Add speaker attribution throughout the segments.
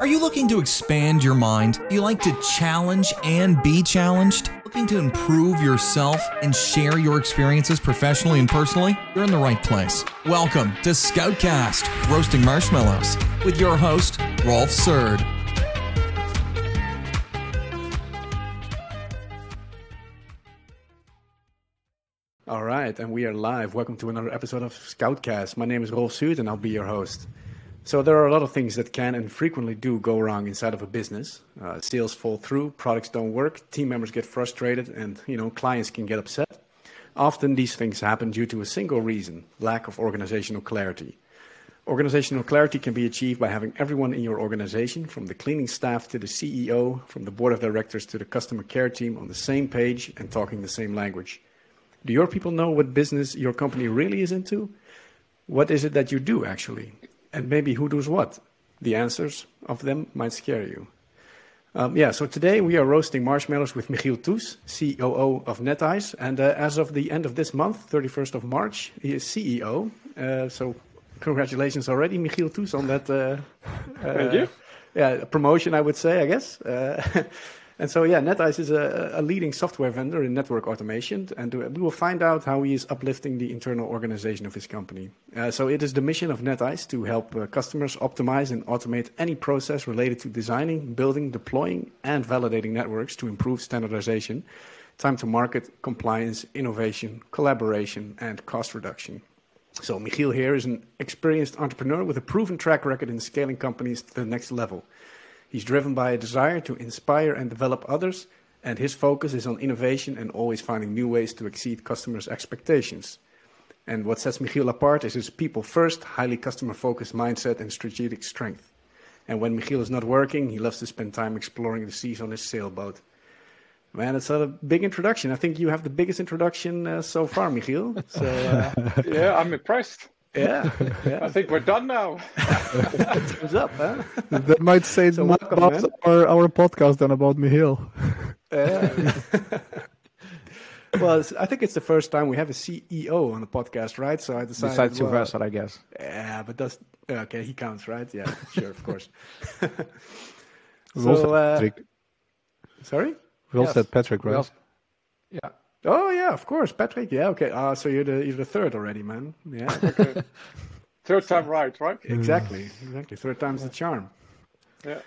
Speaker 1: Are you looking to expand your mind? Do you like to challenge and be challenged? Looking to improve yourself and share your experiences professionally and personally? You're in the right place. Welcome to Scoutcast, Roasting Marshmallows, with your host, Rolf Surd.
Speaker 2: All right, and we are live. Welcome to another episode of Scoutcast. My name is Rolf Suit, and I'll be your host. So there are a lot of things that can and frequently do go wrong inside of a business. Uh, sales fall through, products don't work, team members get frustrated, and you know clients can get upset. Often these things happen due to a single reason: lack of organizational clarity. Organizational clarity can be achieved by having everyone in your organization, from the cleaning staff to the CEO, from the board of directors to the customer care team, on the same page and talking the same language. Do your people know what business your company really is into? What is it that you do actually? And maybe who does what? The answers of them might scare you. Um, yeah, so today we are roasting marshmallows with Michiel Toes, COO of NetYCE. And uh, as of the end of this month, 31st of March, he is CEO. Uh, so congratulations already, Michiel Toes, on that. Uh,
Speaker 3: Thank you.
Speaker 2: Yeah, promotion, I would say, I guess. And so, yeah, NetYCE is a, a, leading software vendor in network automation, and we will find out how he is uplifting the internal organization of his company. Uh, so, it is the mission of NetYCE to help uh, customers optimize and automate any process related to designing, building, deploying, and validating networks to improve standardization, time to market, compliance, innovation, collaboration, and cost reduction. So, Michiel here is an experienced entrepreneur with a proven track record in scaling companies to the next level. He's driven by a desire to inspire and develop others, and his focus is on innovation and always finding new ways to exceed customers' expectations. And what sets Michiel apart is his people first, highly customer focused mindset and strategic strength. And when Michiel is not working, he loves to spend time exploring the seas on his sailboat. Man, it's a big introduction. I think you have the biggest introduction uh, so far, Michiel. So, uh,
Speaker 3: yeah, I'm impressed.
Speaker 2: Yeah, yeah.
Speaker 3: I think we're done now.
Speaker 2: What's up, huh?
Speaker 4: That might say so more welcome, about our, our podcast than about Michiel.
Speaker 2: Yeah. well, I think it's the first time we have a CEO on the podcast, right?
Speaker 4: So I decided. Besides well, Sylvester, I guess.
Speaker 2: Yeah, but does okay? He counts, right? Yeah, sure, of course. so, uh, sorry.
Speaker 4: We all yes. said Patrick, right?
Speaker 3: yeah.
Speaker 2: Oh yeah, of course, Patrick. Yeah, okay. Uh, so you're the you're the third already, man. Yeah. Okay.
Speaker 3: third time right, right?
Speaker 2: Exactly, exactly. Third time's yeah. the charm.
Speaker 3: Yeah.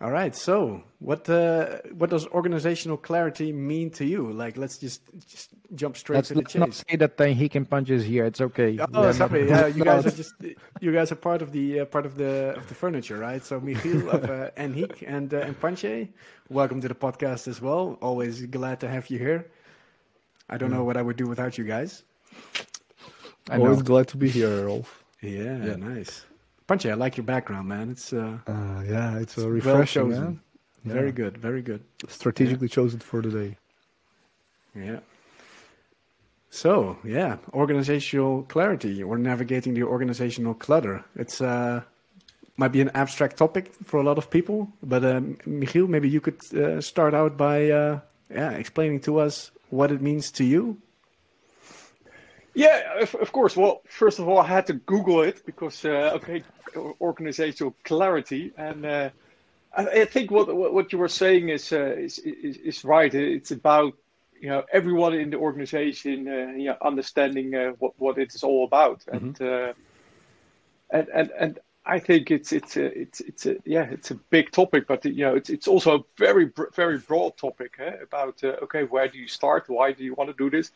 Speaker 2: All right. So, what uh, what does organizational clarity mean to you? Like, let's just just jump straight
Speaker 4: let's,
Speaker 2: to the
Speaker 4: let's
Speaker 2: chase.
Speaker 4: not say that thing. he can punch his here. It's okay.
Speaker 2: Oh, yeah, sorry. Yeah, you guys are just you guys are part of the uh, part of the of the furniture, right? So, Michiel of uh, Enhik and uh, and Panche, welcome to the podcast as well. Always glad to have you here. I don't know what I would do without you guys.
Speaker 4: I Always know. glad to be here, Rolf.
Speaker 2: Yeah, yeah. nice. Punchy, I like your background, man. It's uh,
Speaker 4: uh yeah, it's, a refreshing, well man.
Speaker 2: Yeah. Very good, very good.
Speaker 4: Strategically yeah. chosen for the day.
Speaker 2: Yeah. So yeah, organizational clarity or navigating the organizational clutter. It's uh, might be an abstract topic for a lot of people, but um, Michiel, maybe you could uh, start out by uh, yeah explaining to us what it means to you?
Speaker 3: Yeah, of, of, course. Well, first of all, I had to Google it because uh, okay, organizational clarity, and uh, I, I, think what what you were saying is, uh, is, is, is right. It's about you know everyone in the organization, uh, you know, understanding uh, what what it is all about, mm-hmm. and, uh, and and and I think it's it's a it's it's a yeah it's a big topic, but you know it's it's also a very very broad topic eh, about uh, okay where do you start? Why do you want to do this?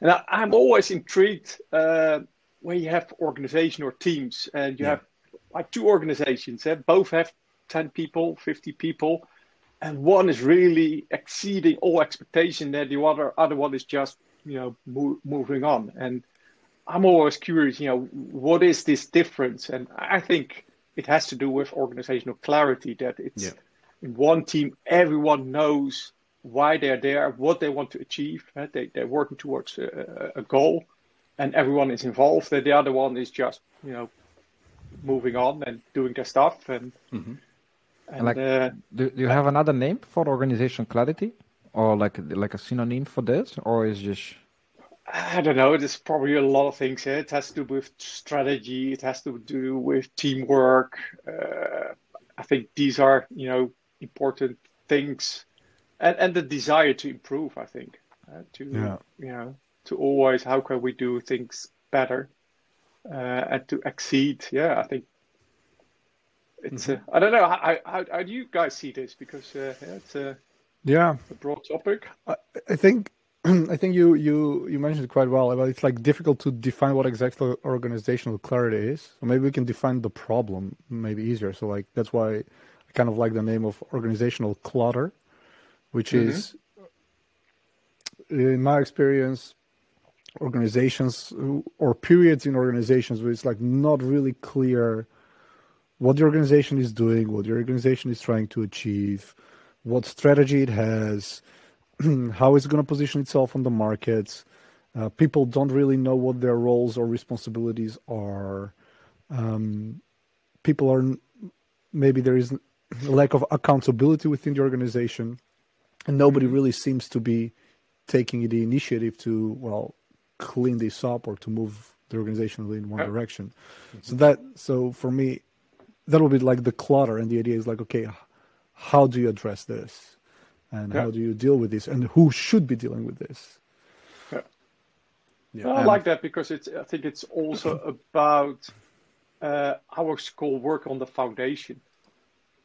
Speaker 3: And I, am always intrigued uh, when you have organization or teams and you yeah. have like two organizations, eh, both have ten people, fifty people, and one is really exceeding all expectation, and the other other one is just you know mo- moving on and I'm always curious, you know, what is this difference? And I think it has to do with organizational clarity that it's yeah. in one team, everyone knows why they're there, what they want to achieve. Right? They, they're working towards a, a goal and everyone is involved. And the other one is just, you know, moving on and doing their stuff. And,
Speaker 4: mm-hmm. and like, uh, do, do you have another name for organizational clarity or like, like a synonym for this or is just
Speaker 3: I don't know. There's probably a lot of things. It has to do with strategy. It has to do with teamwork. Uh, I think these are you know important things, and and the desire to improve. I think uh, to yeah. you know to always how can we do things better uh, and to exceed. Yeah, I think it's. Mm-hmm. Uh, I don't know how, how, how do you guys see this because uh, yeah, it's a
Speaker 5: yeah
Speaker 3: a broad topic.
Speaker 5: I, I think I think you you you mentioned it quite well. But it's like difficult to define what exactly organizational clarity is. So maybe we can define the problem maybe easier. So like that's why I kind of like the name of organizational clutter, which mm-hmm. is in my experience organizations or periods in organizations where it's like not really clear what the organization is doing, what the organization is trying to achieve, what strategy it has, how it's going to position itself on the markets. Uh, people don't really know what their roles or responsibilities are. Um, people are maybe there is a lack of accountability within the organization, and nobody mm-hmm. really seems to be taking the initiative to well clean this up or to move the organization in one direction. Mm-hmm. So that so for me, that will be like the clutter, and the idea is like, okay, how do you address this, and yeah. how do you deal with this, and who should be dealing with this?
Speaker 3: Yeah, yeah. I like that because it's. I think it's also about uh, our school work on the foundation.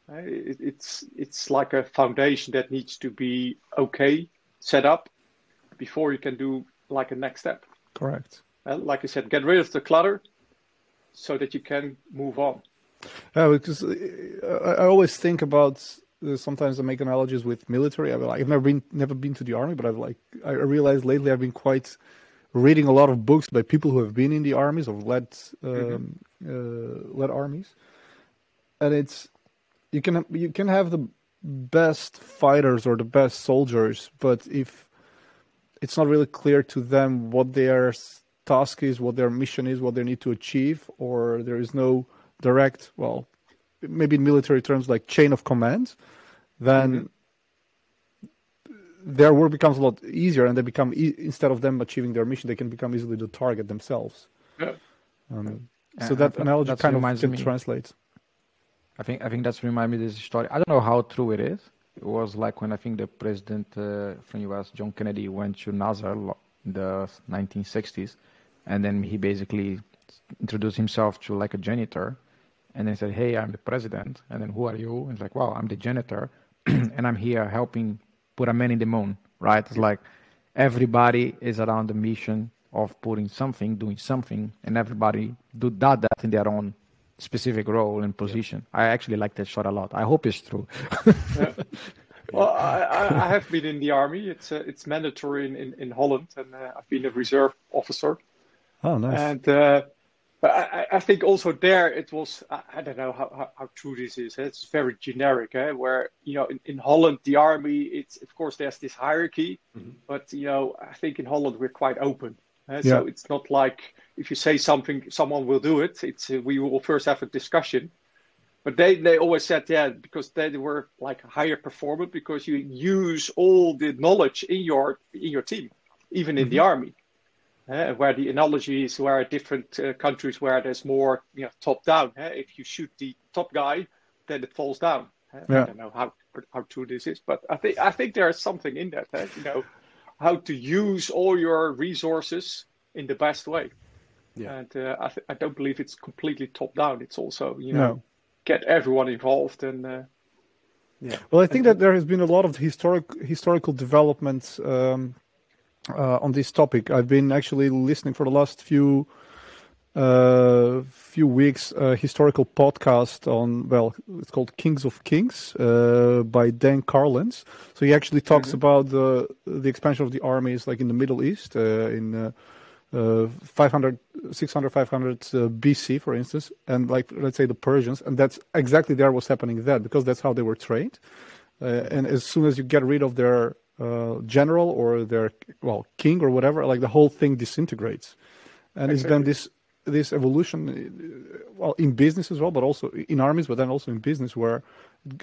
Speaker 3: It, it's it's like a foundation that needs to be okay set up before you can do like a next step.
Speaker 5: Correct.
Speaker 3: Uh, like I said, get rid of the clutter so that you can move on.
Speaker 5: Yeah, because I always think about sometimes I make analogies with military. I've, like, I've never been never been to the army, but I've like I realized lately I've been quite reading a lot of books by people who have been in the armies or led um, mm-hmm. uh, led armies, and it's you can you can have the best fighters or the best soldiers, but if it's not really clear to them what their task is, what their mission is, what they need to achieve, or there is no direct, well, maybe in military terms like chain of command, then mm-hmm. their work becomes a lot easier, and they become e- instead of them achieving their mission, they can become easily the target themselves. Yeah. Um, so that analogy kind of can me. translate.
Speaker 4: I think I think that's remind me this story. I don't know how true it is, it was like when I think the president uh, from US, John Kennedy, went to NASA in the 1960s, and then he basically introduced himself to like a janitor, and they said, "Hey, I'm the president." And then who are you? And it's like, "Well, I'm the janitor, and I'm here helping put a man in the moon." Right? It's like everybody is around the mission of putting something, doing something, and everybody do that that in their own specific role and position. Yeah. I actually like that shot a lot. I hope it's true.
Speaker 3: yeah. Well, I, I, have been in the army. It's uh, it's mandatory in, in, in Holland, and uh, I've been a reserve officer.
Speaker 5: Oh, nice.
Speaker 3: And uh, but I, I think also there it was I, I don't know how, how, how, true this is. It's very generic, eh? where you know in, in Holland the army it's of course there's this hierarchy, mm-hmm. but you know I think in Holland we're quite open. Uh, yeah. So it's not like if you say something, someone will do it. It's uh, we will first have a discussion. But they, they always said, yeah, because they were like higher performer because you use all the knowledge in your in your team, even in mm-hmm. the army. Uh, where the analogy is where different uh, countries where there's more you know, top down. Uh, if you shoot the top guy, then it falls down. Yeah. I don't know how how true this is, but I think I think there is something in that. you know, how to use all your resources in the best way. Yeah. And uh, I, th- I don't believe it's completely top down. It's also, you know, no. get everyone involved and. Uh,
Speaker 5: yeah. Well, I think that there has been a lot of historic historical developments um, uh, on this topic. I've been actually listening for the last few uh, few weeks a historical podcast on well it's called kings of kings uh, by dan Carlin's so he actually talks mm-hmm. about the the expansion of the armies like in the middle east uh, in uh, uh 500 600 500 uh, bc for instance and like let's say the persians and that's exactly there was happening then because that's how they were trained uh, and as soon as you get rid of their general or their well king or whatever like the whole thing disintegrates and exactly. it's been this this evolution, well, in business as well, but also in armies, but then also in business, where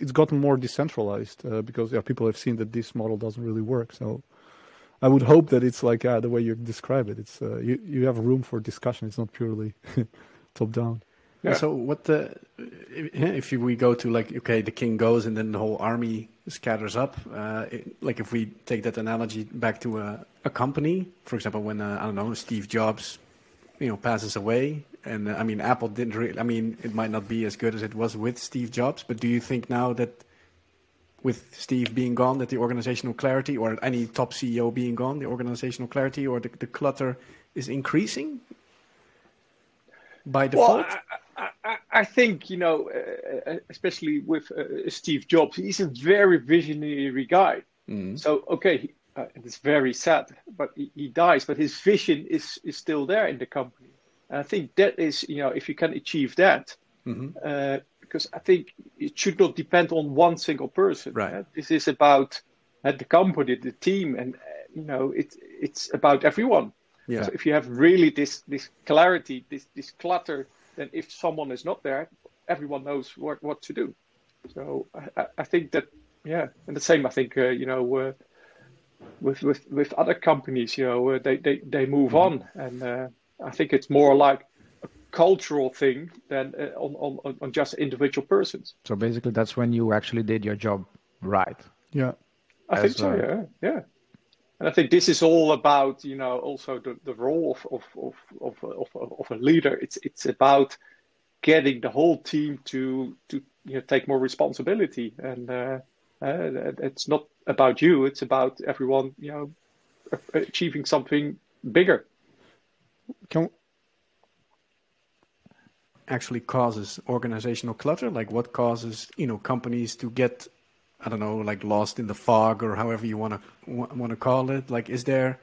Speaker 5: it's gotten more decentralized uh, because yeah, people have seen that this model doesn't really work. So I would hope that it's like uh, the way you describe it. It's uh, you you have room for discussion. It's not purely top down.
Speaker 2: Yeah. So what the if we go to like okay the king goes and then the whole army scatters up uh, it, like if we take that analogy back to a, a company for example when uh, I don't know Steve Jobs you know passes away and uh, I mean Apple didn't really I mean it might not be as good as it was with Steve Jobs but do you think now that with Steve being gone that the organizational clarity or any top CEO being gone the organizational clarity or the, the clutter is increasing by default?
Speaker 3: Well, I, I, I, think you know, uh, uh, especially with uh, Steve Jobs, he's a very visionary guy. Mm-hmm. So okay, uh, it's very sad, but he, he, dies, but his vision is is still there in the company. And I think that is you know, if you can achieve that. Mm-hmm. Uh, because I think it should not depend on one single person.
Speaker 2: Right.
Speaker 3: This is about the company, the team, and you know, it, it's about everyone.
Speaker 2: Yeah.
Speaker 3: So if you have really this this clarity, this this clutter, then if someone is not there, everyone knows what what to do. So I, I think that yeah, and the same I think uh, you know uh, with with with other companies, you know uh, they they they move on, and uh, I think it's more like a cultural thing than uh, on on on just individual persons.
Speaker 4: So basically, that's when you actually did your job right.
Speaker 5: Yeah.
Speaker 3: I As, think so. Uh, yeah. Yeah. And I think this is all about, you know, also the, the role of, of, of, of, of, a leader. It's it's about getting the whole team to to you know take more responsibility, and uh, uh, it's not about you. It's about everyone, you know, achieving something bigger.
Speaker 2: Can actually causes organizational clutter? Like what causes you know companies to get I don't know, like lost in the fog or however you want to want to call it? Like, is there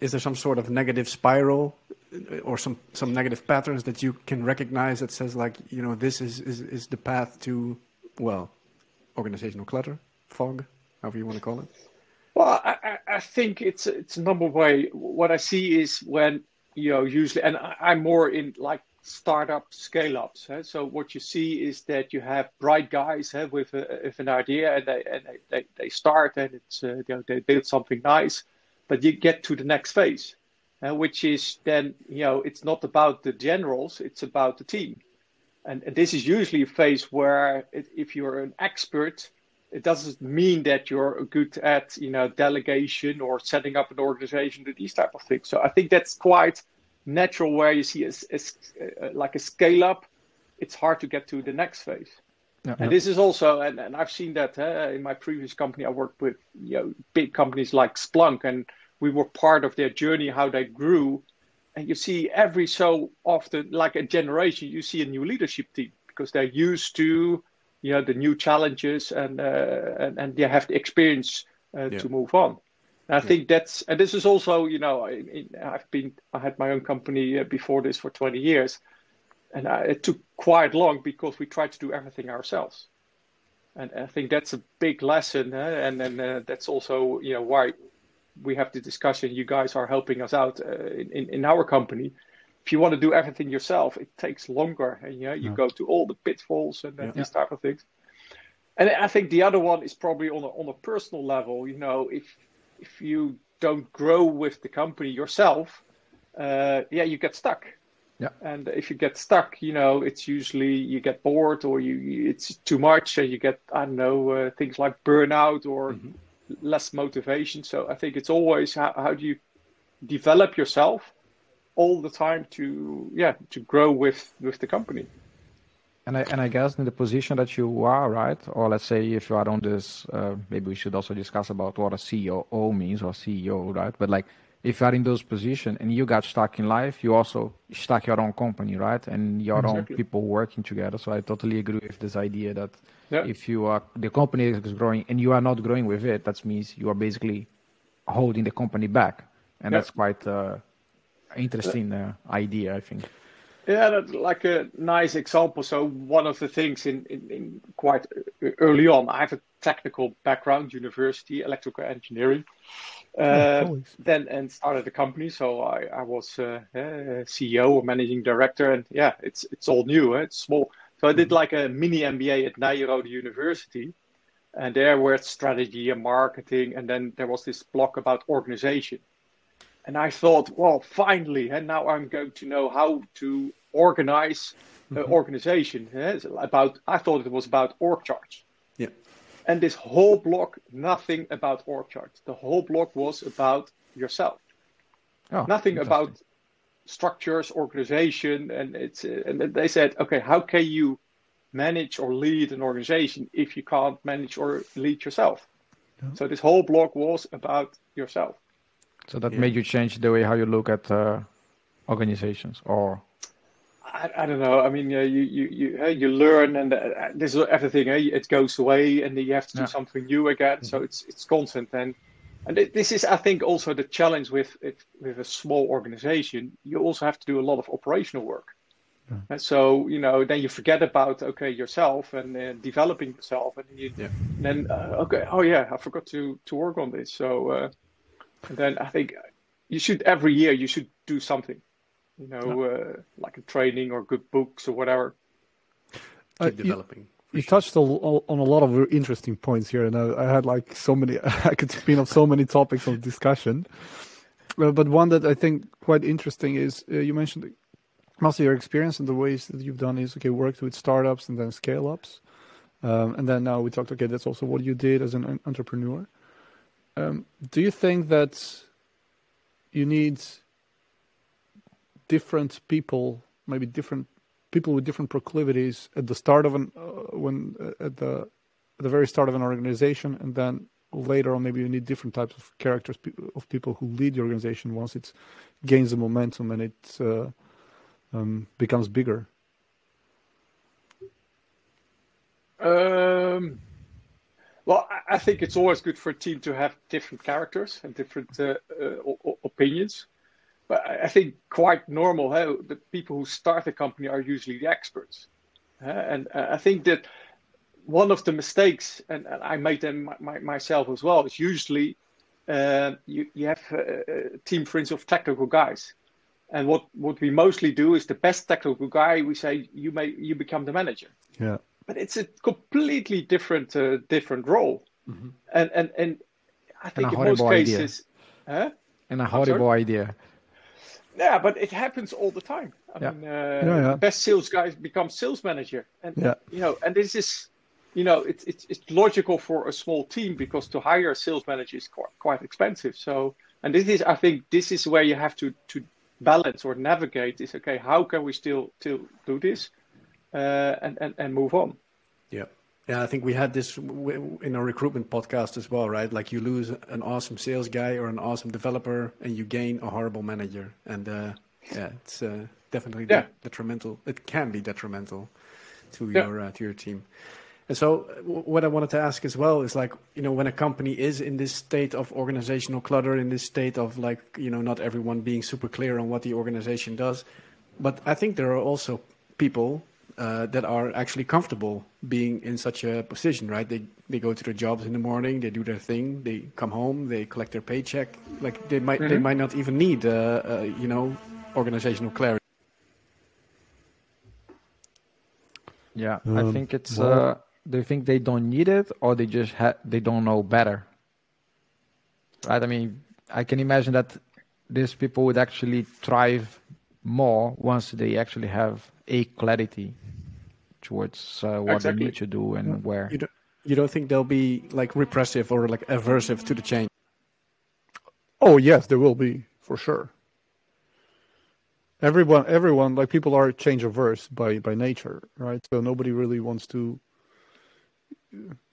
Speaker 2: is there some sort of negative spiral uh, or some some negative patterns that you can recognize that says like you know this is is is the path to well organizational clutter, fog, however you want to call it?
Speaker 3: Well, I, I think it's it's a number way. What I see is when you know usually, and I'm more in like startup scale ups. So what you see is that you have bright guys with, a, with an idea and they, and they, they start and it's uh, you know, they build something nice, but you get to the next phase, which is then you know it's not about the generals, it's about the team, and, and this is usually a phase where it, if you're an expert. It doesn't mean that you're good at, you know, delegation or setting up an organization to these type of things. So I think that's quite natural where you see a, a, a, like a scale up, it's hard to get to the next phase. Yeah, and this is also, and, and I've seen that uh, in my previous company, I worked with you know big companies like Splunk, and we were part of their journey, how they grew. And you see every so often, like a generation, you see a new leadership team because they're used to, you know, the new challenges and uh, and, and they have the experience uh, yeah. to move on. I think that's, and this is also, you know, I, have been, I had my own company uh, before this for 20 years, and I, it took quite long because we tried to do everything ourselves. And I think that's a big lesson, uh, and then uh, that's also, you know, why we have the discussion. You guys are helping us out uh, in, in our company. If you want to do everything yourself, it takes longer, and you know, you yeah. go to all the pitfalls and yeah. these type of things. And I think the other one is probably on a, on a personal level. You know, if if you don't grow with the company yourself, uh, yeah, you get stuck.
Speaker 2: Yeah.
Speaker 3: And if you get stuck, you know, it's usually you get bored or you it's too much and you get I don't know uh, things like burnout or mm-hmm. less motivation. So I think it's always how, how do you develop yourself all the time to yeah to grow with with the company.
Speaker 4: And I, and I guess in the position that you are, right? Or let's say if you are on this, uh, maybe we should also discuss about what a CEO means or CEO, right? But like if you are in those positions and you got stuck in life, you also stuck your own company, right? And your exactly. own people working together. So I totally agree with this idea that yeah. if you are the company is growing and you are not growing with it, that means you are basically holding the company back, and yeah. that's quite uh, interesting uh, idea, I think.
Speaker 3: Yeah, that's like a nice example. So one of the things in, in, in, quite early on, I have a technical background, university, electrical engineering. Uh, oh, then and started a company. So I, I was uh, CEO or managing director, and yeah, it's it's all new. It's small. So I did mm-hmm. like a mini MBA at Nyenrode University, and there were strategy and marketing, and then there was this block about organization. And I thought, well, finally, and now I'm going to know how to organize uh, organization. eh, it's about I thought it was about org charts.
Speaker 2: Yeah.
Speaker 3: And this whole block, nothing about org charts. The whole block was about yourself.
Speaker 4: Oh,
Speaker 3: nothing about structures, organization, and it's uh, and they said, okay, how can you manage or lead an organization if you can't manage or lead yourself? So this whole block was about yourself.
Speaker 4: So that
Speaker 2: Yeah.
Speaker 4: made you change the way how you look at uh, organizations, or
Speaker 3: I, I don't know. I mean, uh, you you you uh, you learn, and uh, this is everything. Uh, it goes away, and then you have to do something new again. So it's it's constant, and and this is, I think, also the challenge with it, with a small organization. You also have to do a lot of operational work, and so you know then you forget about okay yourself and uh, developing yourself, and you
Speaker 2: Yeah.
Speaker 3: then uh, okay oh yeah I forgot to to work on this. So uh, and then I think you should every year you should do something you know, uh, like a training or good books or whatever.
Speaker 5: Uh,
Speaker 2: Keep
Speaker 5: you-
Speaker 2: developing. for
Speaker 5: You
Speaker 2: sure.
Speaker 5: touched on, on a lot of interesting points here, and I, I had like so many. I could spin off so many topics of discussion. Uh, but one that I think quite interesting is uh, you mentioned most of your experience and the ways that you've done is okay, worked with startups and then scale ups, um, and then now we talked. Okay, that's also what you did as an en- entrepreneur. Um, do you think that you need different people, maybe different people with different proclivities at the start of an uh, when uh, at the at the very start of an organization, and then later on maybe you need different types of characters of people who lead the organization once it gains the momentum and it uh, um, becomes bigger.
Speaker 3: Um, well, I- think it's always good for a team to have different characters and different uh, uh, opinions. But I think quite normal. Huh? The people who start a company are usually the experts, huh? and uh, I think that one of the mistakes, and, and I made them my, my, myself as well, is usually uh, you you have a, a team, for instance, of technical guys, and what what we mostly do is the best technical guy. We say you may you become the manager
Speaker 5: Yeah,
Speaker 3: but it's a completely different uh, different role and and and i think
Speaker 4: a
Speaker 3: in most
Speaker 4: horrible idea.
Speaker 3: cases huh?
Speaker 4: and a
Speaker 3: sorry?
Speaker 4: horrible idea.
Speaker 3: yeah but it happens all the time i
Speaker 4: Yeah.
Speaker 3: mean uh,
Speaker 5: Yeah, yeah.
Speaker 3: best sales guys become sales manager and
Speaker 5: Yeah.
Speaker 3: you know and this is you know it's, it's it's logical for a small team because to hire a sales manager is quite, quite expensive so and this is i think this is where you have to to balance or navigate is okay how can we still still do this and, and and move on
Speaker 2: Yeah. Yeah, I think we had this in our recruitment podcast as well, right? Like you lose an awesome sales guy or an awesome developer, and you gain a horrible manager. And uh, yeah, it's uh, definitely
Speaker 3: Yeah.
Speaker 2: de- detrimental. It can be detrimental to
Speaker 3: Yeah.
Speaker 2: your uh, to your team. And so, uh, what I wanted to ask as well is like, you know, when a company is in this state of organizational clutter, in this state of like, you know, not everyone being super clear on what the organization does, but I think there are also people uh, that are actually comfortable being in such a position, right? They they go to their jobs in the morning, they do their thing, they come home, they collect their paycheck. Like they might they might not even need, uh, uh, you know, organizational clarity.
Speaker 4: Yeah, I
Speaker 5: Um,
Speaker 4: think it's.
Speaker 5: well-
Speaker 4: uh, do you think they don't need it, or they just ha- they don't know better? Right. I mean, I can imagine that these people would actually thrive more once they actually have a clarity towards uh, what
Speaker 3: Exactly.
Speaker 4: they need to do and where.
Speaker 2: You don't you don't think they'll be like repressive or like aversive to the change?
Speaker 5: Oh yes, there will be for sure. Everyone, everyone, like people are change averse by by nature, right? So nobody really wants to,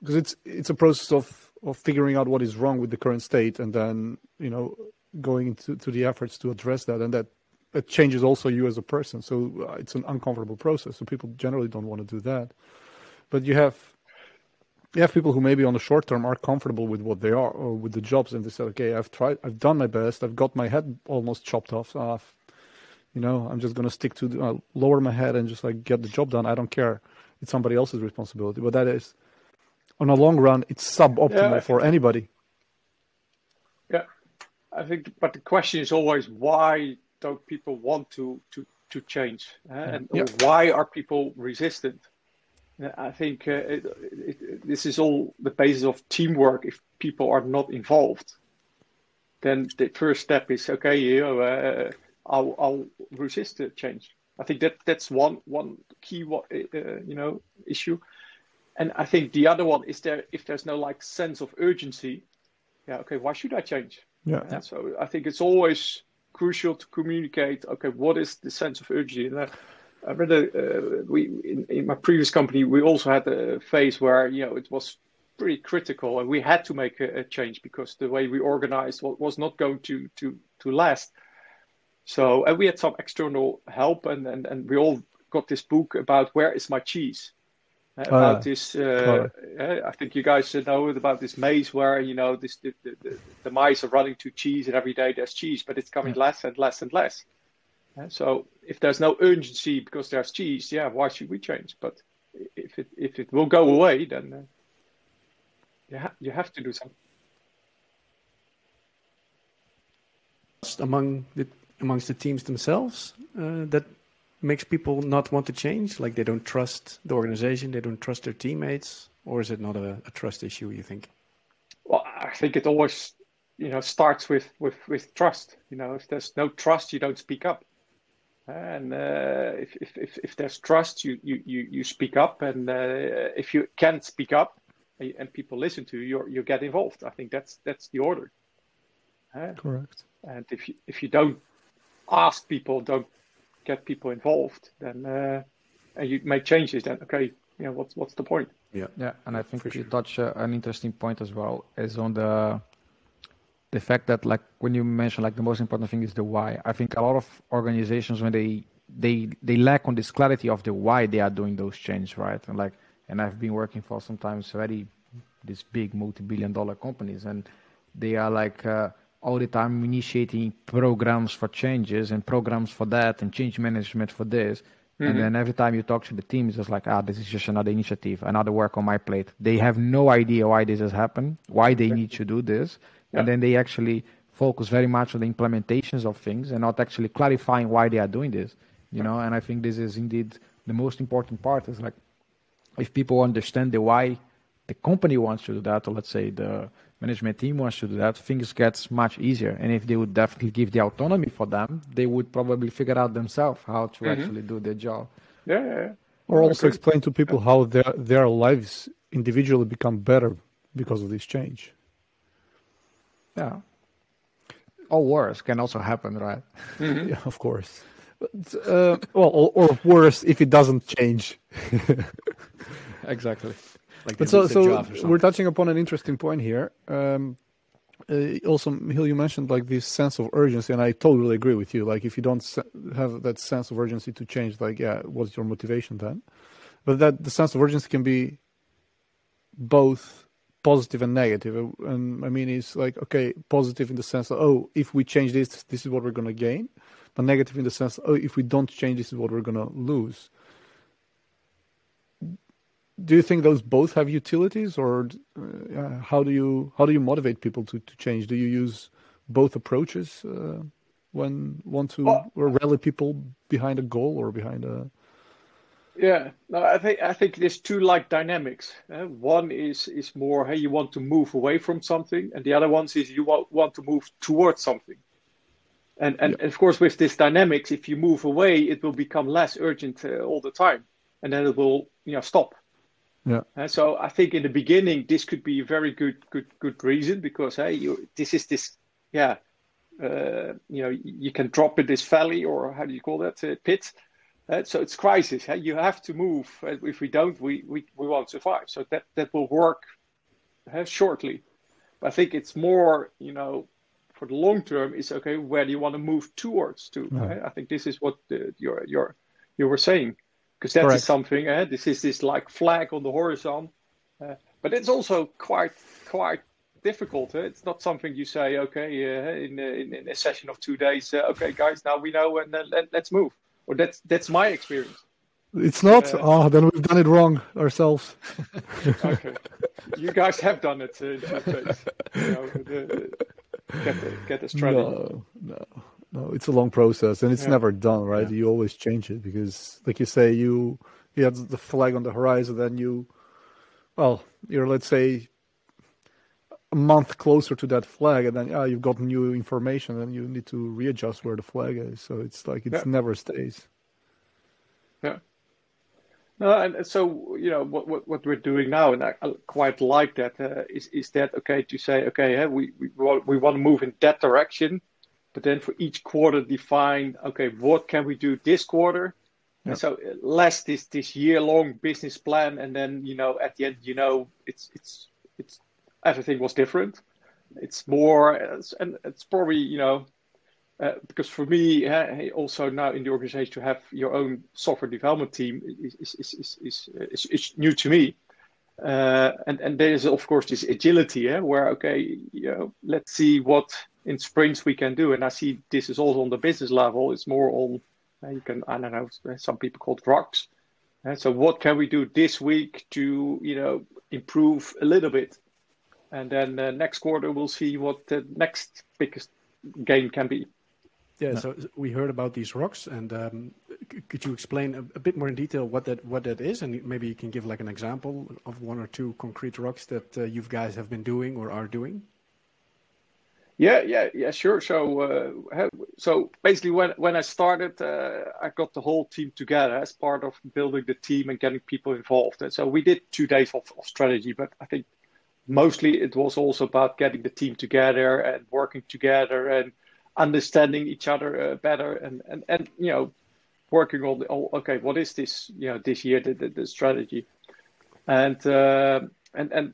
Speaker 5: because it's it's a process of of figuring out what is wrong with the current state, and then you know going into to the efforts to address that, and that that changes also you as a person. So uh, it's an uncomfortable process. So people generally don't want to do that, but you have you have people who maybe on the short term are comfortable with what they are or with the jobs and they say okay i've tried i've done my best. I've got my head almost chopped off. So I've, you know i'm just going to stick to the, uh, lower my head and just like get the job done. I don't care. It's somebody else's responsibility. But that is on a long run it's suboptimal
Speaker 3: Yeah.
Speaker 5: for anybody.
Speaker 3: Yeah, I think, but the question is always why don't people want to to to change, uh, and why are people resistant? Uh, I think uh, it, it, this is all the basis of teamwork. If people are not involved, then the first step is okay. You know, uh, I'll I'll resist the change. I think that that's one one key uh, you know issue, and I think the other one is there if there's no like sense of urgency, yeah, okay, why should I change?
Speaker 5: Yeah.
Speaker 3: Uh, so I think it's always crucial to communicate. Okay, what is the sense of urgency? And, uh, I read uh, we in, in my previous company we also had a phase where you know it was pretty critical and we had to make a, a change because the way we organized was not going to to to last. So and we had some external help and and, and we all got this book about where is my cheese about uh, this. Uh, I think you guys should know about this maze where you know this the, the, the, mice are running to cheese, and every day there's cheese, but it's coming yeah. less and less and less. So if there's no urgency because there's cheese, yeah, why should we change? But if it if it will go away, then uh, you ha- you have to do something.
Speaker 2: Among the amongst the teams themselves, uh, that makes people not want to change? Like they don't trust the organization, they don't trust their teammates, or is it not a, a trust issue? You think?
Speaker 3: Well, I think it always, you know, starts with with with trust. You know, if there's no trust, you don't speak up. And uh, if, if, if, if, there's trust, you, you, you, you speak up. And uh, if you can't speak up and people listen to you, you you get involved. I think that's that's the order.
Speaker 5: Uh, Correct.
Speaker 3: And if you, if you don't ask people, don't get people involved, then uh, and you make changes, then okay, you know what's what's the point?
Speaker 4: Yeah, yeah, and I think you touch uh, an interesting point as well is on the the fact that like when you mention like the most important thing is the why. I think a lot of organizations when they they they lack on this clarity of the why they are doing those changes, right? And like and I've been working for sometimes very these big multi-billion dollar companies and they are like uh, all the time initiating programs for changes and programs for that and change management for this. Mm-hmm. And then every time you talk to the team, it's just like, ah, this is just another initiative, another work on my plate. They have no idea why this has happened, why they need to do this. Yeah. And then they actually focus very much on the implementations of things and not actually clarifying why they are doing this. You know, and I think this is indeed the most important part is like if people understand the why the company wants to do that, or let's say the management team wants to do that, things gets much easier. And if they would definitely give the autonomy for them, they would probably figure out themselves how to mm-hmm. actually do their job.
Speaker 3: Yeah, yeah, yeah.
Speaker 5: Or also explain to people how their their lives individually become better because of this change.
Speaker 4: Yeah. Or worse can also happen, right?
Speaker 5: Mm-hmm. yeah, of course. But, uh, well, or, or worse if it doesn't change.
Speaker 4: exactly.
Speaker 5: Like but so, so we're touching upon an interesting point here. Um, uh, also, Hill, you mentioned like this sense of urgency, and I totally agree with you. Like, if you don't have that sense of urgency to change, like, yeah, what's your motivation then? But that the sense of urgency can be both positive and negative. And I mean, it's like okay, positive in the sense that oh, if we change this, this is what we're going to gain. But negative in the sense, oh, if we don't change, this is what we're going to lose do you think those both have utilities, or uh, how do you how do you motivate people to, to change? Do you use both approaches uh, when want to well, rally people behind a goal or behind a?
Speaker 3: Yeah, no, I think I think there's two like dynamics. Uh, one is is more hey, you want to move away from something, and the other one is you want, want to move towards something. And and yeah. of course, with this dynamics, if you move away, it will become less urgent uh, all the time, and then it will you know stop
Speaker 5: yeah.
Speaker 3: Uh, so I think in the beginning this could be a very good good good reason because hey you this is this yeah uh, you know you can drop in this valley or how do you call that uh, pit. Uh, so it's crisis. Hey? You have to move. Uh, if we don't, we, we, we won't survive. So that that will work uh, shortly. But I think it's more you know for the long term is okay where do you want to move towards to. I think this is what the, your your you were saying because that Correct. is something. Uh, this is this like flag on the horizon, uh, but it's also quite quite difficult. Uh, it's not something you say, okay, uh, in, in, in a session of two days. Uh, okay, guys, now we know, and let, us move. Or that's that's my experience.
Speaker 5: It's not. oh, then we've done it wrong ourselves.
Speaker 3: okay, you guys have done it. you know, the, get the, get the strategy.
Speaker 5: No, no no, it's a long process and it's yeah. never done, right? Yeah. You always change it because, like you say, you you have the flag on the horizon, then you, well, you're let's say a month closer to that flag, and then yeah, you've got new information, and you need to readjust where the flag is. So it's like it yeah. never stays.
Speaker 3: Yeah. No, and so you know what what, what we're doing now, and I, I quite like that. Uh, is is that okay to say okay? Yeah, we we want, we want to move in that direction, but then for each quarter define okay what can we do this quarter. And so less this this year long business plan, and then you know at the end you know it's it's it's everything was different. It's more and it's probably you know uh, because for me, uh, also now in the organization to have your own software development team is is is is, is, is, is new to me. Uh, and and there is of course this agility, yeah, where okay, you know, let's see what in sprints we can do. And I see this is also on the business level. It's more on uh, you can I don't know some people call it rocks. Uh, so what can we do this week to you know improve a little bit, and then next quarter we'll see what the next biggest gain can be.
Speaker 2: Yeah, no. so we heard about these rocks, and um, could you explain a, a, bit more in detail what that what that is, and maybe you can give like an example of one or two concrete rocks that uh, you guys have been doing or are doing?
Speaker 3: Yeah, yeah, yeah, sure. So, uh, so basically, when when I started, uh, I got the whole team together as part of building the team and getting people involved. And so we did two days of, of strategy, but I think mostly it was also about getting the team together and working together and understanding each other uh, better and, and, and, you know, working on the, oh, okay, what is this, you know, this year, the, the, the strategy. And, uh, and, and,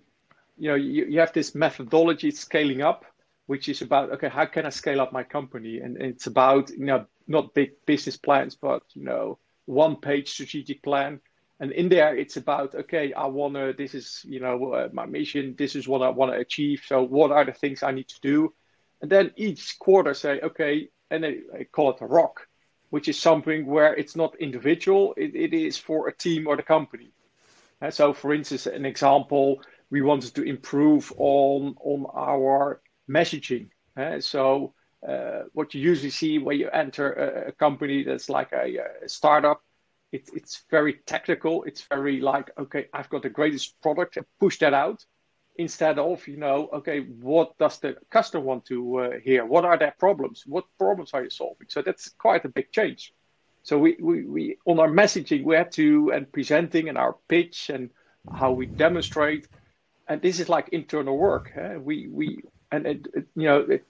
Speaker 3: you know, you, you have this methodology scaling up, which is about, okay, how can I scale up my company? And, and it's about, you know, not big business plans, but, you know, one page strategic plan. And in there, it's about, okay, I want to, this is, you know, uh, my mission, this is what I want to achieve. So what are the things I need to do? And then each quarter say, okay, and they, they call it a rock, which is something where it's not individual, it, it is for a team or the company. And so, for instance, an example, we wanted to improve on on our messaging. Uh, so, uh, what you usually see when you enter a, a company that's like a, a startup, it, it's very technical. It's very like, okay, I've got the greatest product and push that out instead of you know okay what does the customer want to uh, hear what are their problems what problems are you solving so that's quite a big change so we, we, we on our messaging we had to and presenting and our pitch and how we demonstrate and this is like internal work eh? we we and it, it, you know it,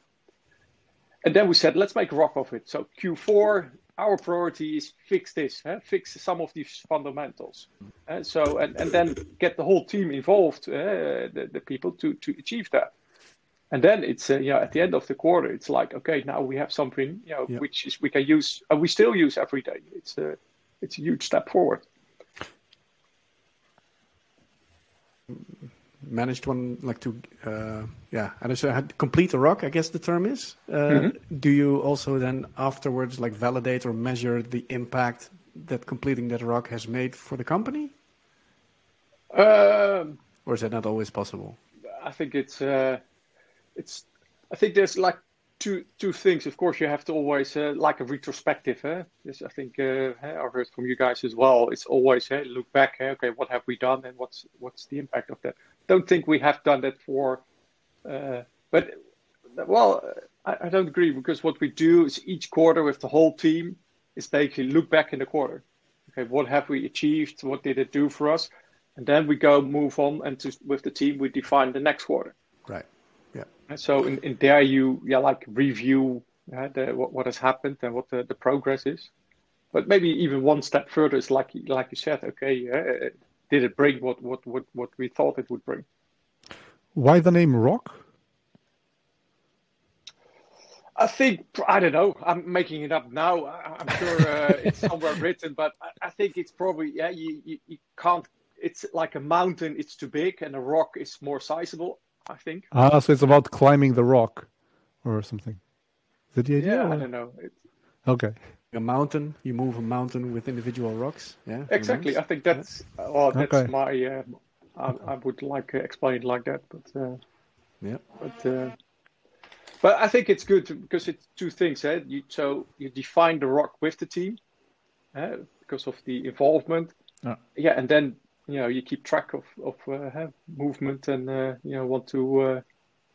Speaker 3: and then we said let's make a rock of it so q4 our priority is fix this, huh? fix some of these fundamentals. And so, and, and then get the whole team involved, uh, the, the people to, to achieve that. And then it's, uh, you know, at the end of the quarter, it's like, okay, now we have something, you know, yeah. which is we can use, and we still use every day. It's a, it's a huge step forward.
Speaker 2: Managed one like to uh, yeah and so had complete a rock i guess the term is. Uh, mm-hmm. do you also then afterwards like validate or measure the impact that completing that rock has made for the company?
Speaker 3: Um,
Speaker 2: or is that not always possible?
Speaker 3: I think it's uh, it's i think there's like two two things. Of course you have to always uh, like a retrospective yes i think uh, i've heard from you guys as well. It's always hey, look back hey, okay what have we done and what's what's the impact of that don't think we have done that for. Uh, but well, I, I, don't agree because what we do is each quarter with the whole team is basically look back in the quarter. Okay, what have we achieved? What did it do for us? And then we go move on, and to, with the team we define the next quarter.
Speaker 2: Right. Yeah.
Speaker 3: And so in, in there you yeah like review the, what, what has happened and what the, the progress is. But maybe even one step further is like like you said. Okay, uh, did it bring what, what, what, what we thought it would bring.
Speaker 5: Why the name Rock?
Speaker 3: I think I don't know. I'm making it up now. I'm sure uh, it's somewhere written, but I, think it's probably yeah. You, you, you can't. It's like a mountain. It's too big, and a rock is more sizable. I think.
Speaker 5: Ah, so it's about climbing the rock, or something. Is that the idea?
Speaker 3: Yeah, or? I don't know. It's...
Speaker 5: Okay
Speaker 2: a mountain. You move a mountain with individual rocks. Yeah,
Speaker 3: exactly. I think that's yeah. well, that's okay. my. Uh, I, I, would like to explain it like that, but uh,
Speaker 2: yeah,
Speaker 3: but uh, but I think it's good to, because it's two things. Eh? You so you define the rock with the team eh? because of the involvement. Yeah. yeah, and then you know you keep track of of uh, movement and uh, you know want to. Uh,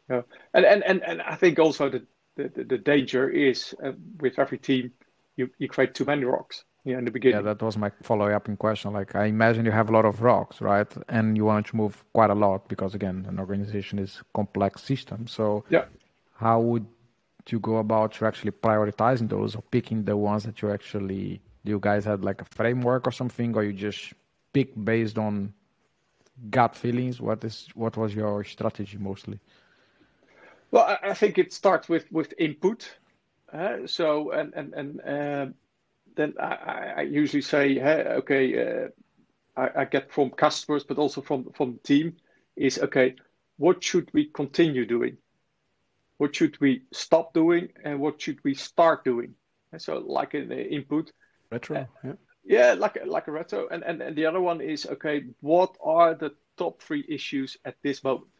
Speaker 3: you know, and, and and and I think also the the, the danger is uh, with every team you, you create too many rocks. know, in the beginning.
Speaker 4: Yeah, that was my follow-up in question. Like, I imagine you have a lot of rocks, right? And you want to move quite a lot because, again, an organization is complex system. So,
Speaker 3: yeah,
Speaker 4: how would you go about to actually prioritizing those or picking the ones that you actually? Do you guys have like a framework or something, or you just pick based on gut feelings? What is what was your strategy mostly?
Speaker 3: Well, I think it starts with with input. Uh, so and and and uh, then I, I, usually say, hey, okay, uh, I, I, get from customers, but also from from the team, is okay. What should we continue doing? What should we stop doing, and what should we start doing? And so, like in input,
Speaker 2: retro, uh, yeah,
Speaker 3: yeah, like like a retro, and, and and the other one is okay. What are the top three issues at this moment?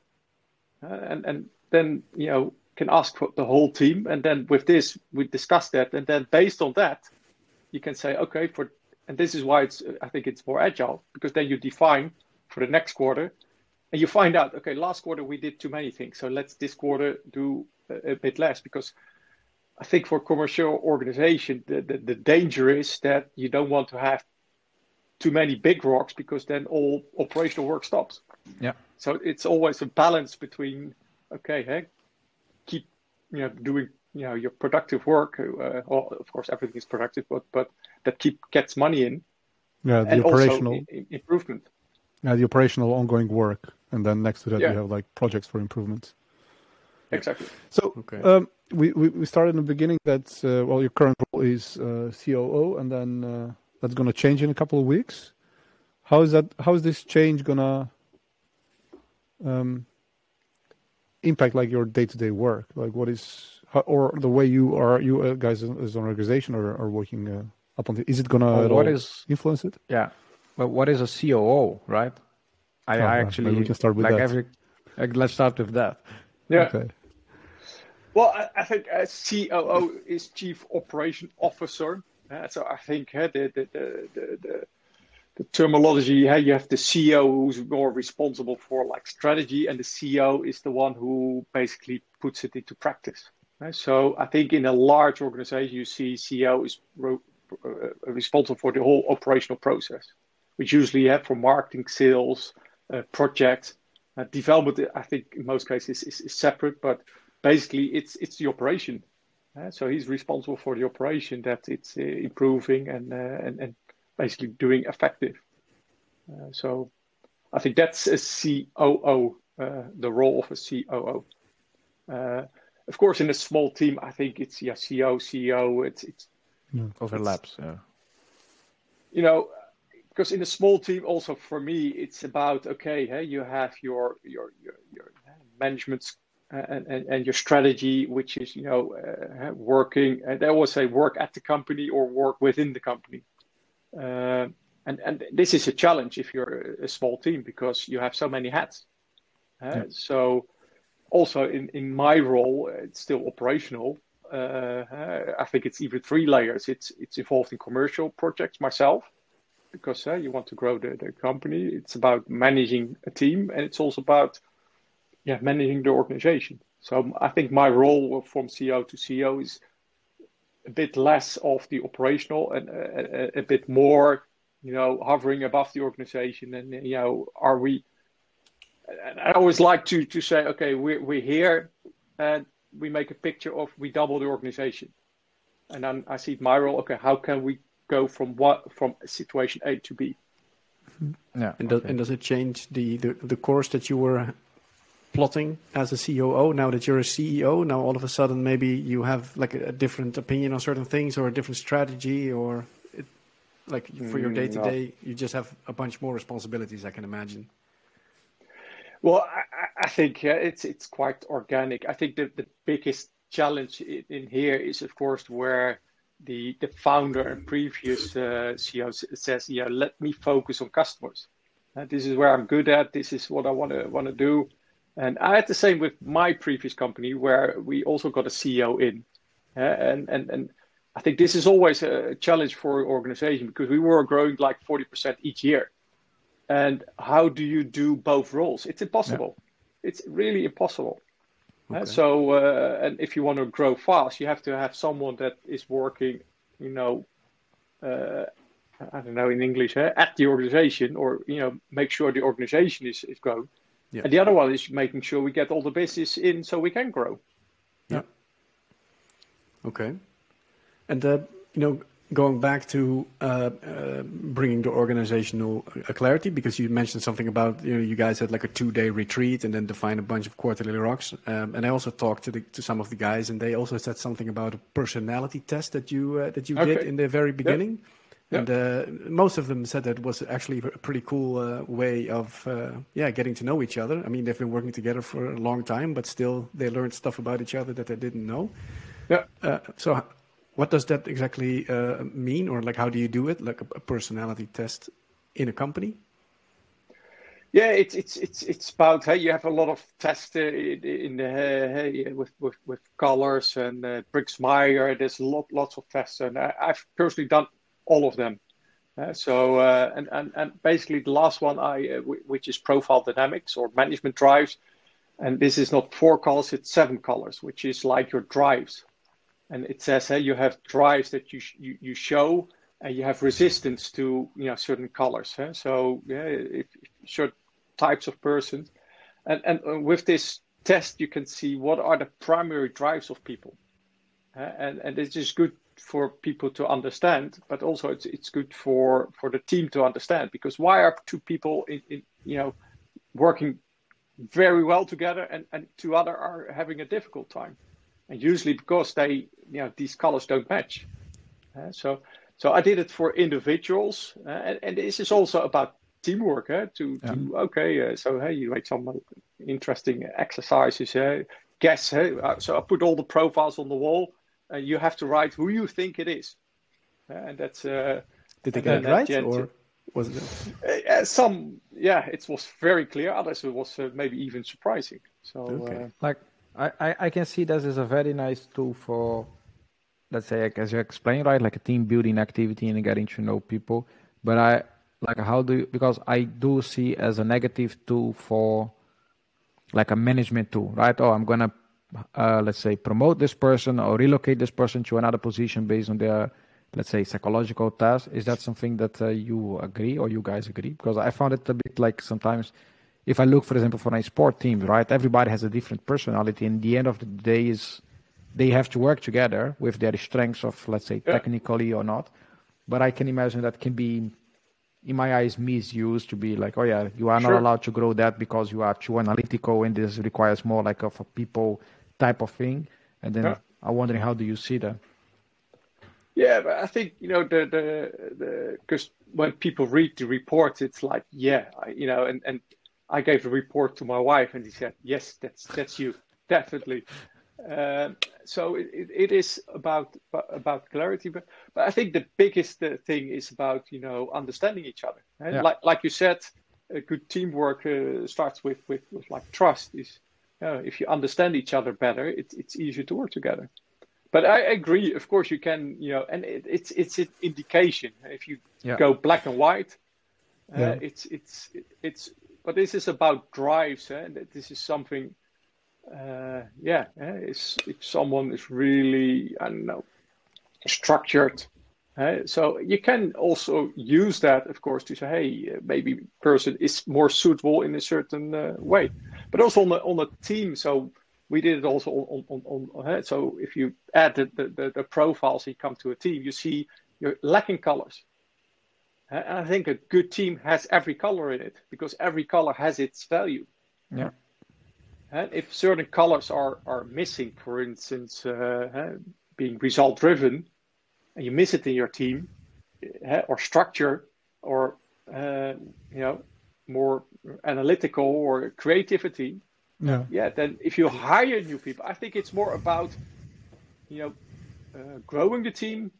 Speaker 3: Uh, and and then you know can ask for the whole team, and then with this we discuss that, and then based on that, you can say, okay, for and this is why it's I think it's more agile because then you define for the next quarter, and you find out, okay, last quarter we did too many things, so let's this quarter do a, a bit less because I think for commercial organization the, the, the danger is that you don't want to have too many big rocks because then all operational work stops.
Speaker 4: Yeah.
Speaker 3: So it's always a balance between okay, hey, you know doing you know your productive work. Uh, well, of course, everything is productive, but but that keep gets money in.
Speaker 5: Yeah, the operational
Speaker 3: improvement.
Speaker 5: Yeah, the operational ongoing work, and then next to that yeah. you have like projects for improvement.
Speaker 3: Exactly.
Speaker 5: So okay. um, we, we we started in the beginning that uh, well your current role is uh, COO, and then uh, that's going to change in a couple of weeks. How is that? How is this change gonna um, impact like your day to day work? Like what is or the way you are you uh, guys as an organization are, are working uh, upon is it gonna
Speaker 4: what is
Speaker 5: influence it
Speaker 4: yeah but what is a coo right i, oh, I actually
Speaker 5: we can start with
Speaker 4: like
Speaker 5: that.
Speaker 4: every like, let's start with that
Speaker 3: yeah okay. well I, I, think a coo is chief operation officer uh, so i think uh, the, the, the, the the terminology yeah, you have the CEO who's more responsible for like strategy and the COO is the one who basically puts it into practice so I think in a large organization, you see COO is uh, responsible for the whole operational process, which usually have for marketing, sales, uh, projects, uh, development. I think in most cases is, is, separate, but basically it's it's the operation. Uh, so he's responsible for the operation that it's uh, improving and, uh, and and basically doing effective. Uh, so I think that's a COO, uh, the role of a COO uh, of course, in a small team, I think it's yeah, CEO, CEO. It's it's
Speaker 4: yeah, overlaps. It's, yeah.
Speaker 3: You know, because in a small team, also for me, it's about okay, hey, you have your your your, your management and, and, and your strategy, which is you know uh, working. And they always say work at the company or work within the company. Uh, and and this is a challenge if you're a small team because you have so many hats. Uh, yeah. So also in, in my role, it's still operational. Uh, I think it's even three layers. It's it's involved in commercial projects myself, because uh, you want to grow the, the company. It's about managing a team, and it's also about yeah managing the organization. So I think my role from COO to CEO is a bit less of the operational and a, a, a bit more, you know, hovering above the organization. And uh, you know, are we I always like to to say, okay, we're we're here, and we make a picture of we double the organization, and then I see my role. Okay, how can we go from what from situation A to B? Mm-hmm.
Speaker 2: Yeah. And, okay. and does it change the, the the course that you were plotting as a COO? Now that you're a CEO, now all of a sudden maybe you have like a, a different opinion on certain things or a different strategy, or it, like for your day to day, you just have a bunch more responsibilities. I can imagine.
Speaker 3: Well, I, I think uh, it's it's quite organic. I think the, the biggest challenge in, in here is, of course, where the the founder and previous uh, CEO says, "Yeah, let me focus on customers. Uh, this is where I'm good at. This is what I want to want to do." And I had the same with my previous company, where we also got a CEO in, uh, and and and I think this is always a challenge for an organization because we were growing like forty percent each year. And how do you do both roles? It's impossible. Yeah. It's really impossible. Uh, okay. So, uh, and if you want to grow fast, you have to have someone that is working, you know, uh, I don't know in English, uh, at the organization, or you know, make sure the organization is is growing. Yeah. And the other one is making sure we get all the business in so we can grow.
Speaker 2: Yeah. Okay. And uh, you know, going back to uh, uh, bringing the organizational uh, clarity, because you mentioned something about you know you guys had like a two-day retreat and then define a bunch of quarterly rocks. Um, and I also talked to the, to some of the guys, and they also said something about a personality test that you uh, that you okay. did in the very beginning. Yep. And uh, most of them said that was actually a pretty cool uh, way of yeah getting to know each other. I mean, they've been working together for a long time, but still they learned stuff about each other that they didn't know.
Speaker 3: Yeah.
Speaker 2: so what does that exactly uh, mean, or like how do you do it, like a, a personality test in a company?
Speaker 3: Yeah, it's it's it's it's about hey, you have a lot of tests in, in the hey, with with with colors and uh, Briggs Myers. There's lot lots of tests, and I, have personally done all of them. Uh, so uh, and, and and basically the last one I uh, which is profile dynamics or management drives, and this is not four colors, it's seven colors, which is like your drives and it says hey, you have drives that you, you, you show and you have resistance to you know certain colors. Huh? So yeah, if, if certain types of persons, and and uh, with this test you can see what are the primary drives of people, and and it's just good for people to understand, but also it's it's good for for the team to understand because why are two people in, in you know working very well together and and two other are having a difficult time and usually because they you know these colors don't match. Uh, so so I did it for individuals, uh, and, and, this is also about teamwork. Uh, to, yeah. to okay, uh, so hey, you make some interesting exercises. Uh, guess. Hey, uh, so I put all the profiles on the wall, and you have to write who you think it is. Uh, and that's.
Speaker 2: Uh Did they get it right, or was it?
Speaker 3: some, yeah, it was very clear. Others, it was maybe even surprising. So, okay.
Speaker 4: like I, I can see this as a very nice tool for, let's say, like, as you explained, right, like a team building activity and getting to know people. But I like how do you, because I do see as a negative tool for like a management tool, right? Oh, I'm gonna uh, let's say promote this person or relocate this person to another position based on their let's say psychological test. Is that something that uh, you agree or you guys agree? Because I found it a bit like sometimes if I look, for example, for a sport team, right? Everybody has a different personality. And the end of the day is they have to work together with their strengths of, let's say, yeah. technically or not. But I can imagine that can be, in my eyes, misused to be like, oh yeah, you are sure. not allowed to grow that because you are too analytical, and this requires more like of a people type of thing. And then yeah. I'm wondering, how do you see that?
Speaker 3: Yeah, but I think you know the the the because when people read the reports, it's like yeah, you know, and and I gave the report to my wife, and he said, "Yes, that's that's you, definitely." Um, so it, it, it is about about clarity, but but I think the biggest uh, thing is about you know understanding each other. Right? Yeah. Like like you said, a good teamwork uh, starts with, with with like trust. Is uh, if you understand each other better, it's it's easier to work together. But I agree. Of course, you can you know, and it, it's it's an indication. If you yeah. go black and white, uh, yeah. it's it's it's but this is about drives. Eh? This is something, uh, yeah. Eh? if someone is really, I don't know, structured, eh? so you can also use that, of course, to say, hey, maybe person is more suitable in a certain uh, way, but also on the on the team. So we did it also on on, on, on so if you add the, the, the profiles, you come to a team, you see you're lacking colors and I think a good team has every color in it because every color has its value.
Speaker 4: Yeah.
Speaker 3: And if certain colors are, are missing, for instance, uh, being result driven, and you miss it in your team, uh, or structure, or uh, you know, more analytical or creativity,
Speaker 4: yeah.
Speaker 3: yeah, then if you hire new people, I think it's more about, you know, uh, growing the team,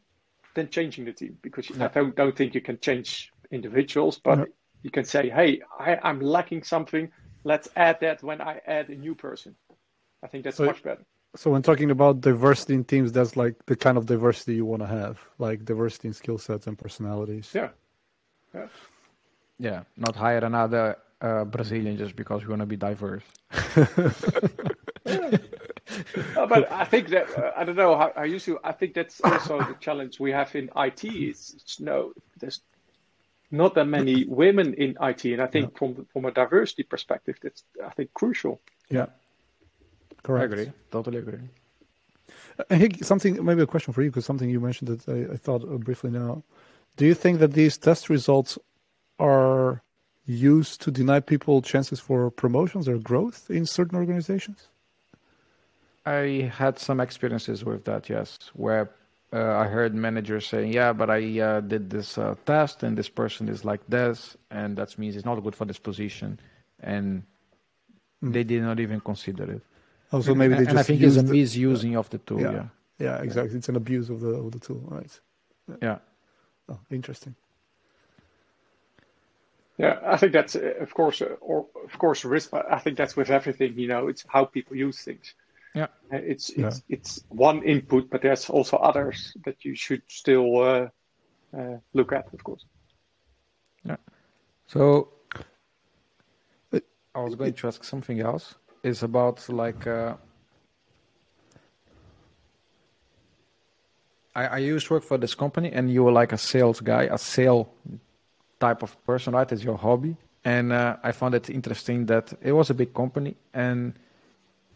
Speaker 3: than changing the team because I don't, don't think you can change individuals, but you can say, hey, I, I'm lacking something. Let's add that when I add a new person. I think that's so, much better.
Speaker 5: So when talking about diversity in teams, that's like the kind of diversity you want to have, like diversity in skill sets and personalities.
Speaker 3: Yeah. Yeah.
Speaker 4: Yeah. Not hire another uh, Brazilian just because we want to be diverse.
Speaker 3: yeah. uh, but I think that uh, I don't know how I used to. I think that's also the challenge we have in IT. Is, is no, there's not that many women in IT, and I think yeah. from from a diversity perspective, that's I think crucial.
Speaker 5: Yeah, correct.
Speaker 4: I agree. Totally agree.
Speaker 5: I think something, maybe a question for you, because something you mentioned that I, I thought briefly now. Do you think that these test results are used to deny people chances for promotions or growth in certain organizations?
Speaker 4: I had some experiences with that, yes, where uh, I heard managers saying, "Yeah, but I uh, did this uh, test, and this person is like this, and that means it's not good for this position," and mm. they did not even consider it.
Speaker 5: Also, maybe they and, just
Speaker 4: and I think it's a misusing of the tool. Yeah,
Speaker 5: yeah, yeah exactly. It's an abuse of the of the tool, right?
Speaker 4: Yeah. yeah.
Speaker 5: Oh, interesting.
Speaker 3: Yeah, I think that's uh, of course, uh, or of course, risk. I think that's with everything. You know, it's how people use things.
Speaker 4: Yeah,
Speaker 3: uh, it's it's yeah. it's one input, but there's also others that you should still uh, uh, look at, of course.
Speaker 4: Yeah. So I was going to ask something else. Is about like uh, I, I used to work for this company, and you were like a sales guy, a sale type of person, right? As your hobby, and uh, I found it interesting that it was a big company, and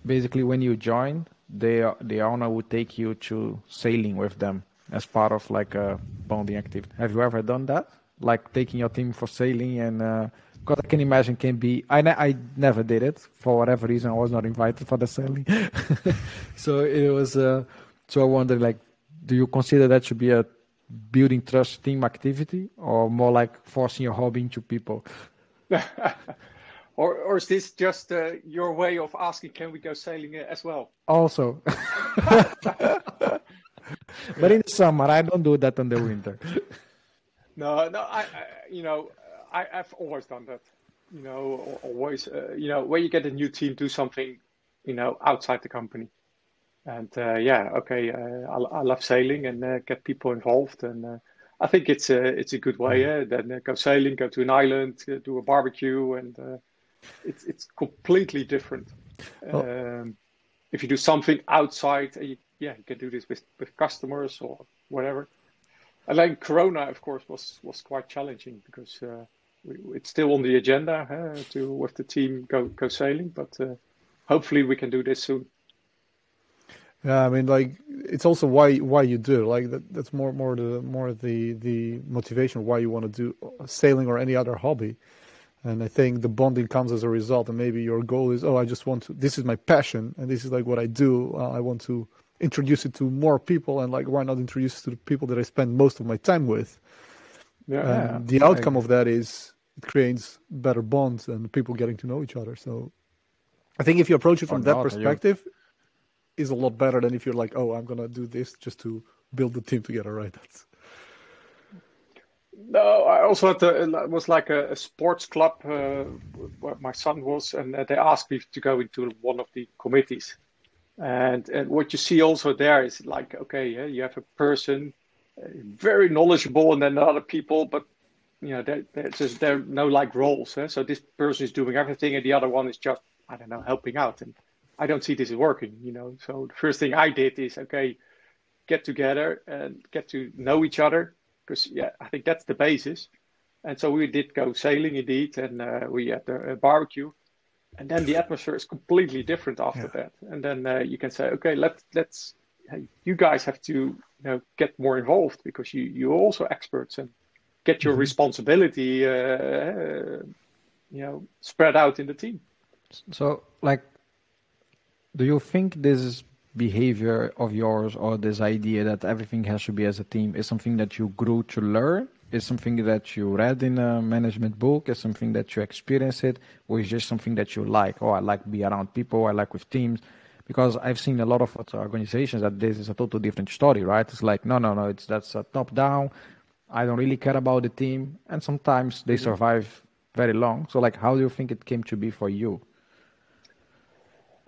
Speaker 4: basically when you joined, the the owner would take you to sailing with them as part of like a bonding activity. Have you ever done that? Like taking your team for sailing and uh, because I can imagine can be. I ne- I never did it for whatever reason. I was not invited for the sailing, so it was. Uh, so I wonder, like, do you consider that should be a building trust team activity, or more like forcing your hobby into people?
Speaker 3: or, or is this just uh, your way of asking, can we go sailing as well?
Speaker 4: Also, but in the summer, I don't do that in the winter.
Speaker 3: No, no, I, I you know, I, have always done that. You know, always. Uh, you know, when you get a new team, do something. You know, outside the company. And uh, yeah, okay, uh, I, I, love sailing and uh, get people involved, and uh, I think it's a it's a good way. Mm-hmm. Yeah, then uh, go sailing, go to an island, do a barbecue, and it's it's completely different. Oh. Um, if you do something outside, you, yeah, you can do this with, with customers or whatever. And then Corona, of course, was was quite challenging because it's still on the agenda uh, to with the team go go sailing, but uh, hopefully we can do this soon.
Speaker 5: Yeah, I mean, like it's also why why you do it. Like that, that's more more the more the the motivation why you want to do sailing or any other hobby. And I think the bonding comes as a result. And maybe your goal is, oh, I just want to. This is my passion, and this is like what I do. Uh, I want to introduce it to more people, and like why not introduce it to the people that I spend most of my time with. Yeah, and the outcome of that is it creates better bonds and people getting to know each other. So I think if you approach it from that perspective, is a lot better than if you're like, oh, I'm gonna do this just to build the team together, right? That's...
Speaker 3: No, I also had to, it was like a, a sports club uh, where my son was, and uh, they asked me to go into one of the committees. And, and what you see also there is like, okay, yeah, you have a person very knowledgeable, and then other people, but you know, there, there's just there are no like roles. So this person is doing everything, and the other one is just I don't know helping out. And I don't see this working. You know, so the first thing I did is okay, get together and get to know each other because yeah, I think that's the basis. And so we did go sailing indeed, and uh, we had a, barbecue, and then the atmosphere is completely different after yeah. that. And then uh, you can say, okay, let's let's you guys have to you know get more involved because you you're also experts and get your mm-hmm. responsibility, uh, you know, spread out in the team.
Speaker 4: So, like, do you think this behavior of yours or this idea that everything has to be as a team is something that you grew to learn? Is something that you read in a management book? Is something that you experience it, or is just something that you like? Oh, I like be around people. I like with teams because I've seen a lot of organizations that this is a totally different story, right? It's like no, no, no, it's that's a top down. I don't really care about the team, and sometimes they mm-hmm. survive very long. So, like, how do you think it came to be for you?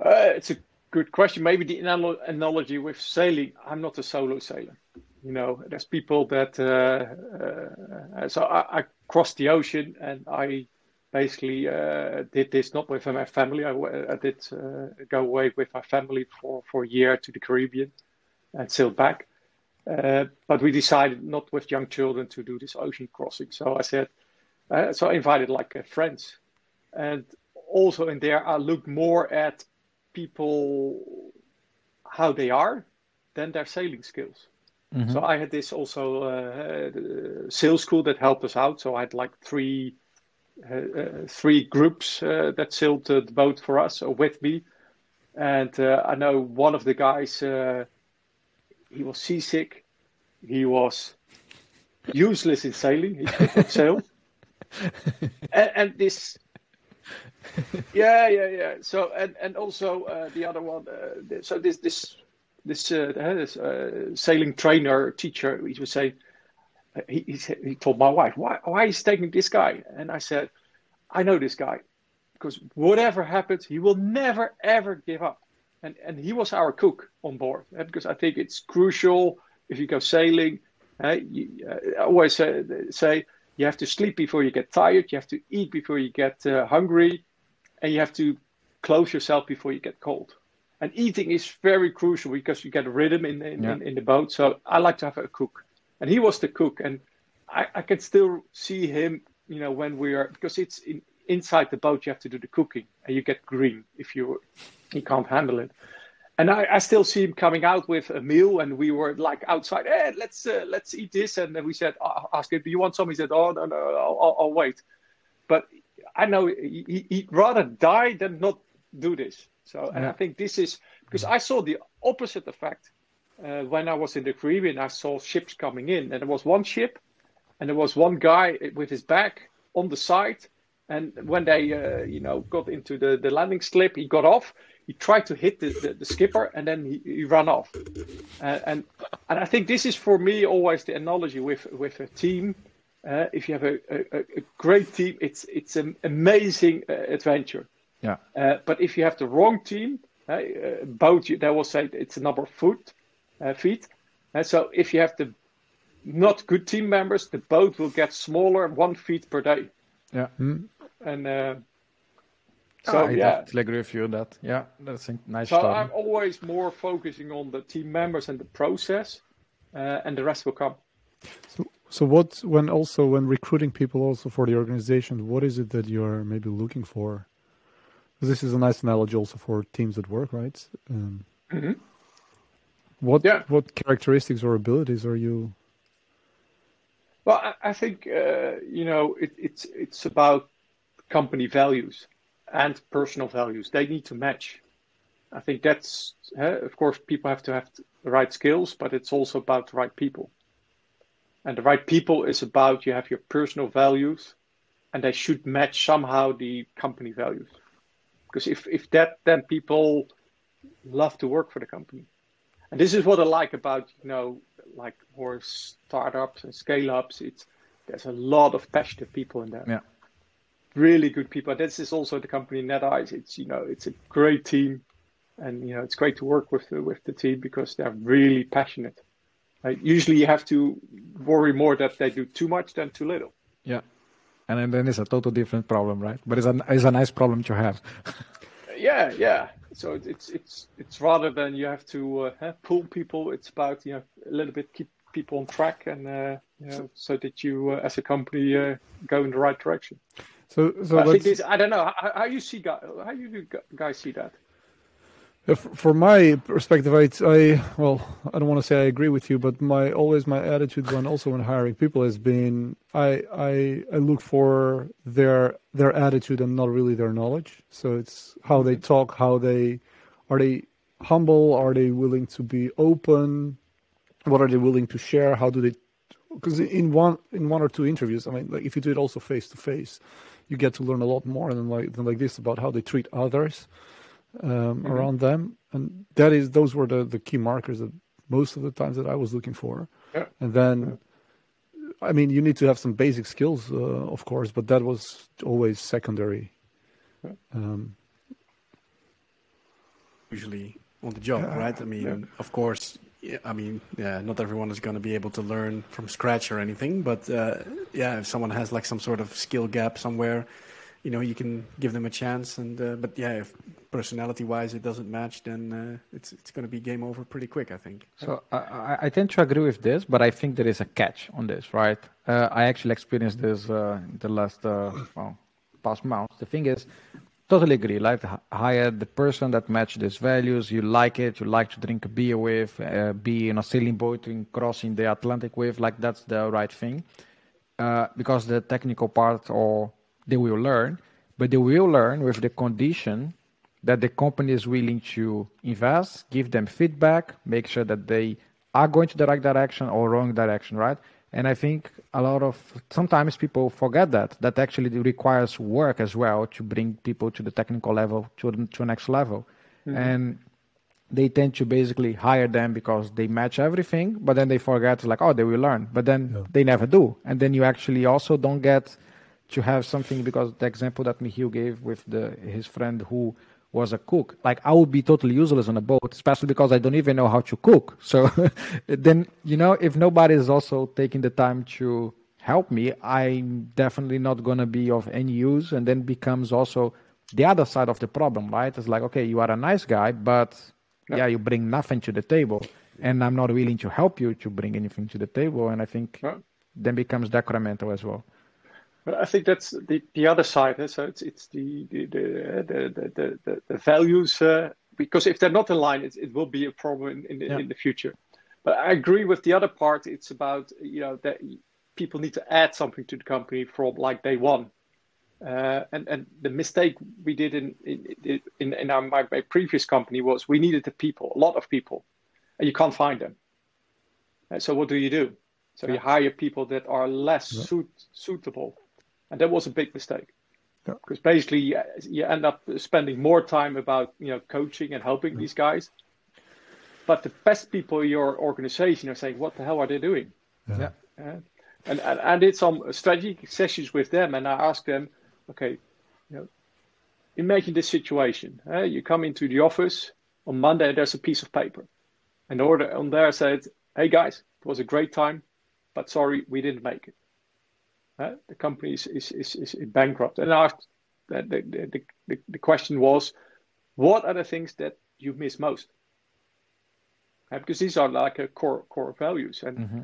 Speaker 3: Uh, it's a good question. Maybe the analogy with sailing. I'm not a solo sailor. You know, there's people that. Uh, uh, so I, I cross the ocean and I basically uh, did this not with my family. I, I did uh, go away with my family for, for a year to the Caribbean and sailed back. Uh, but we decided not with young children to do this ocean crossing. So I said, uh, so I invited like uh, friends. And also in there, I looked more at people, how they are, than their sailing skills. Mm-hmm. So I had this also uh, sales school that helped us out. So I had like three three groups uh, that sailed the boat for us or with me. And I know one of the guys, he was seasick. He was useless in sailing. He could not sail. and, and, this, yeah, yeah, yeah. So and and also uh, the other one. Uh, so this this this, uh, this sailing trainer teacher, he was saying, he, he, said, he told my wife, why, why is he taking this guy? And I said, I know this guy because whatever happens, he will never, ever give up. And, and he was our cook on board eh, because I think it's crucial if you go sailing. Uh, you, uh, I always uh, say you have to sleep before you get tired, you have to eat before you get uh, hungry, and you have to close yourself before you get cold. And eating is very crucial because you get a rhythm in, in, yeah. in, in the boat. So I like to have a cook and he was the cook, and I, I can still see him. You know, when we are because it's in, inside the boat, you have to do the cooking, and you get green if you you can't handle it. And I, I still see him coming out with a meal, and we were like outside. Hey, let's uh, let's eat this, and then we said, uh, ask him, do you want some? He said, oh no no, I'll, I'll, I'll wait. But I know he, he'd rather die than not do this. So, and yeah. I think this is because I saw the opposite effect uh, when I was in the Caribbean, I saw ships coming in, and there was one ship, and there was one guy with his back on the side. And when they, uh, you know, got into the, the landing slip, he got off. He tried to hit the, the, the skipper, and then he, he ran off. Uh, and and I think this is for me always the analogy with with a team. Uh, if you have a, a, a, great team, it's it's an amazing uh, adventure.
Speaker 4: Yeah.
Speaker 3: Uh, but if you have the wrong team, boat, they will say it's a number of foot uh, feet. And so if you have the not good team members, the boat will get smaller one feet per day.
Speaker 4: Yeah. Mm.
Speaker 3: And uh, so
Speaker 4: I
Speaker 3: yeah,
Speaker 4: definitely agree with you on that. Yeah, that's a nice.
Speaker 3: So I'm always more focusing on the team members and the process, uh, and the rest will come.
Speaker 5: So, so what when also when recruiting people also for the organization, what is it that you're maybe looking for? This is a nice analogy also for teams at work, right? Um, mm-hmm. What yeah. what characteristics or abilities are you?
Speaker 3: Well, I, I think uh, you know it, it's it's about company values and personal values. They need to match. I think that's uh, of course people have to have the right skills, but it's also about the right people. And the right people is about you have your personal values, and they should match somehow the company values. Because if if that, then people love to work for the company. And this is what I like about you know like more startups and scale ups. It's there's a lot of passionate people in there.
Speaker 4: Yeah.
Speaker 3: Really good people. This is also the company NetYCE. It's you know it's a great team, and you know it's great to work with the, with the team because they're really passionate. Right? Usually you have to worry more that they do too much than too little.
Speaker 4: Yeah, and then it's a total different problem, right? But it's a it's a nice problem to have.
Speaker 3: yeah, yeah so it's it's it's rather than you have to uh, pull people. It's about you know a little bit keep people on track and uh, you know so that you uh, as a company uh, go in the right direction.
Speaker 5: So so
Speaker 3: I think this, I don't know how, how you see how you guys see that.
Speaker 5: From my perspective, I, I well, I don't want to say I agree with you, but my always my attitude when also when hiring people has been I I I look for their their attitude and not really their knowledge. So it's how they mm-hmm. talk, how they are they humble, are they willing to be open, what are they willing to share, how do they because in one in one or two interviews, I mean, like if you do it also face to face, you get to learn a lot more than like than like this about how they treat others um, mm-hmm. around them, and that is those were the the key markers that most of the times that I was looking for.
Speaker 3: Yeah.
Speaker 5: And then, yeah. I mean, you need to have some basic skills, uh, of course, but that was always secondary.
Speaker 2: Yeah. Um, Usually on the job, right? I mean, of course, I mean, yeah, not everyone is going to be able to learn from scratch or anything, but uh, yeah, if someone has like some sort of skill gap somewhere, you know you can give them a chance. And uh, but yeah, if personality-wise it doesn't match, then uh, it's it's going to be game over pretty quick. I think.
Speaker 4: So I, I tend to agree with this, but I think there is a catch on this, right? Uh, I actually experienced this uh, the last uh, well, past month. The thing is, totally agree. Like hire the person that matches these values. You like it. You like to drink a beer with, uh, be in a sailing boat and crossing the Atlantic with. Like that's the right thing. Uh, because the technical part, or they will learn, but they will learn with the condition that the company is willing to invest, give them feedback, make sure that they are going to the right direction or wrong direction, right? And I think a lot of sometimes people forget that that actually requires work as well to bring people to the technical level to to next level, mm-hmm. and they tend to basically hire them because they match everything, but then they forget like oh they will learn, but then yeah. they never do, and then you actually also don't get to have something because the example that Michiel gave with the his friend who was a cook. Like I would be totally useless on a boat, especially because I don't even know how to cook. So then, you know, if nobody is also taking the time to help me, I'm definitely not going to be of any use. And then becomes also the other side of the problem, right? It's like, okay, you are a nice guy, but yeah, yeah you bring nothing to the table. And I'm not willing to help you to bring anything to the table. And I think yeah. then becomes detrimental as well.
Speaker 3: I think that's the, the other side. Eh? So it's it's the the the the, the, the values uh, because if they're not aligned, it, it will be a problem in in, yeah. in, the future. But I agree with the other part. It's about you know that people need to add something to the company from like day one. Uh, and and the mistake we did in in in, in our, my, my previous company was we needed the people, a lot of people, and you can't find them. And so what do you do? So yeah. you hire people that are less yeah. suit, suitable and that was a big mistake. Yeah. because basically you, you end up spending more time about you know coaching and helping these guys. But the best people in your organization are saying what the hell are they doing?
Speaker 4: Yeah,
Speaker 3: yeah. and, and i did some strategic sessions with them and i asked them okay you know imagine this situation. Uh, you come into the office on monday there's a piece of paper. And order on there said hey guys it was a great time but sorry we didn't make it uh, the company is, is, is, is bankrupt. And asked, the, the, the, the question was, what are the things that you miss most? Uh, because these are like a core core values, and mm-hmm.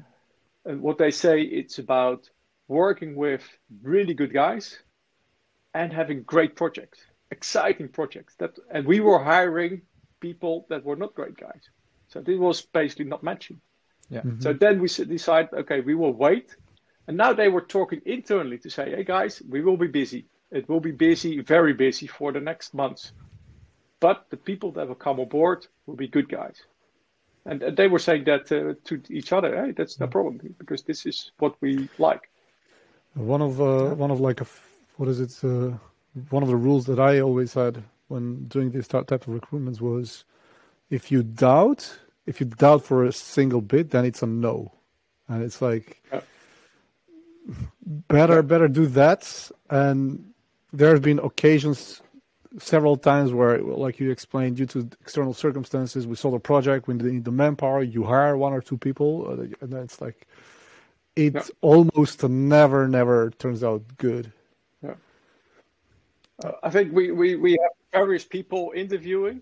Speaker 3: and what they say it's about working with really good guys and having great projects, exciting projects. That and we were hiring people that were not great guys, so this was basically not matching.
Speaker 4: Yeah. Mm-hmm.
Speaker 3: So then we decide, okay, we will wait and now they were talking internally to say, hey guys, we will be busy. It will be busy, very busy for the next months. But the people that will come aboard will be good guys. And, and they were saying that uh, to each other, hey, that's no problem because this is what we like.
Speaker 5: One of uh, one of like a what is it? Uh, one of the rules that I always had when doing this type of recruitments was, if you doubt, if you doubt for a single bit, then it's a no, and it's like. Yeah better better do that and there have been occasions several times where like you explained due to external circumstances we saw the project we need the manpower you hire one or two people uh, and then it's like it yeah. almost never never turns out good
Speaker 3: yeah uh, i think we, we we have various people interviewing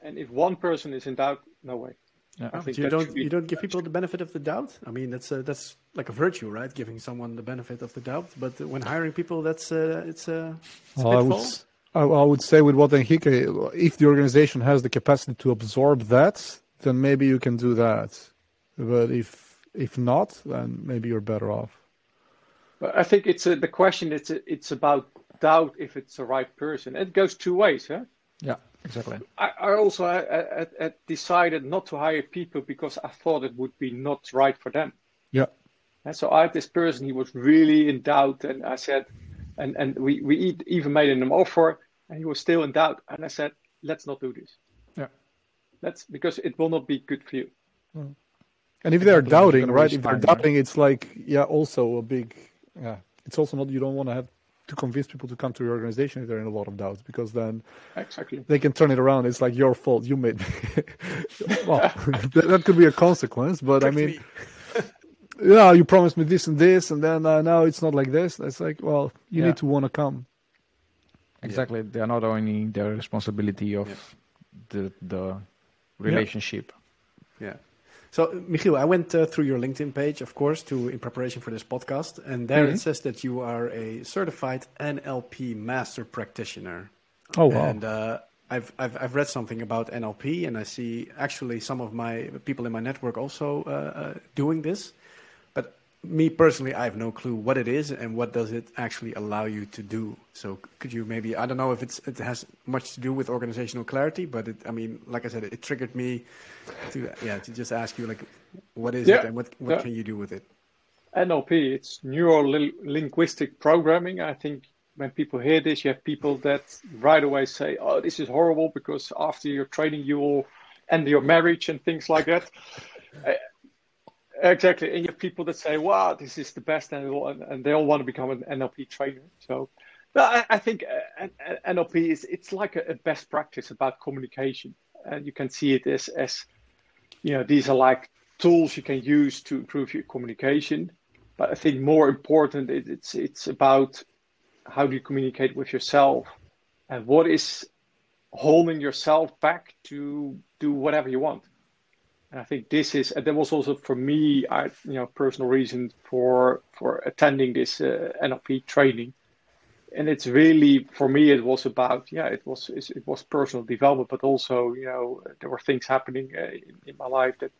Speaker 3: and if one person is in doubt no way
Speaker 2: yeah. I think you don't you don't give people the benefit of the doubt. I mean, that's a, that's like a virtue, right? Giving someone the benefit of the doubt. But when hiring people, that's uh, it's a, it's well, I
Speaker 5: would, I, I would say with what Enrique, if the organization has the capacity to absorb that, then maybe you can do that. But if if not, then maybe you're better off.
Speaker 3: But I think it's a, the question. It's a, uh, it's about doubt if it's the right person. It goes two ways, huh?
Speaker 4: Yeah. Exactly.
Speaker 3: I, I also I, I, decided not to hire people because I thought it would be not right for them.
Speaker 5: Yeah.
Speaker 3: And so I had this person, he was really in doubt, and I said, and and we we even made him an offer, and he was still in doubt, and I said, let's not do this.
Speaker 4: Yeah.
Speaker 3: Let's because it will not be good for you.
Speaker 5: Mm. And if they're doubting, right? If they're doubting, it's like yeah, also a big yeah. It's also not you don't want to have to convince people to come to your organization if they're in a lot of doubts because then
Speaker 3: exactly
Speaker 5: they can turn it around it's like your fault you made well that, that, could be a consequence but i mean me. Yeah you promised me this and this and then uh, now it's not like this it's like well you yeah. need to want to come
Speaker 4: exactly. They are not owning their responsibility of the the relationship.
Speaker 2: Yeah. So, Michiel, I went uh, through your LinkedIn page, of course, to in preparation for this podcast, and there
Speaker 5: Mhm.
Speaker 2: it says that you are a certified NLP master practitioner.
Speaker 5: Oh wow.
Speaker 2: And uh, I've, I've I've read something about NLP, and I see actually some of my people in my network also uh, uh, doing this. Me personally, I have no clue what it is and what does it actually allow you to do. So could you maybe I don't know if it's it has much to do with organizational clarity, but it, I mean, like I said, it, triggered me to yeah to just ask you like what is
Speaker 3: Yeah,
Speaker 2: it and what what
Speaker 3: yeah.
Speaker 2: can you do with it?
Speaker 3: NLP, it's neuro linguistic programming. I think when people hear this, you have people that right away say, "Oh, this is horrible," because after your training, you will end your marriage and things like that. Exactly, and you have people that say, "Wow, this is the best," and, and they all want to become an NLP trainer. So, I, I think uh, NLP is it's like a, a best practice about communication, and you can see it as as you know these are like tools you can use to improve your communication but I think more important, it, it's it's about how do you communicate with yourself, and what is holding yourself back to do whatever you want. And I think this is, and that was also for me, I you know personal reason for for attending this uh, NLP training. And it's really for me, it was about yeah, it was it was personal development, but also you know there were things happening uh, in, in my life that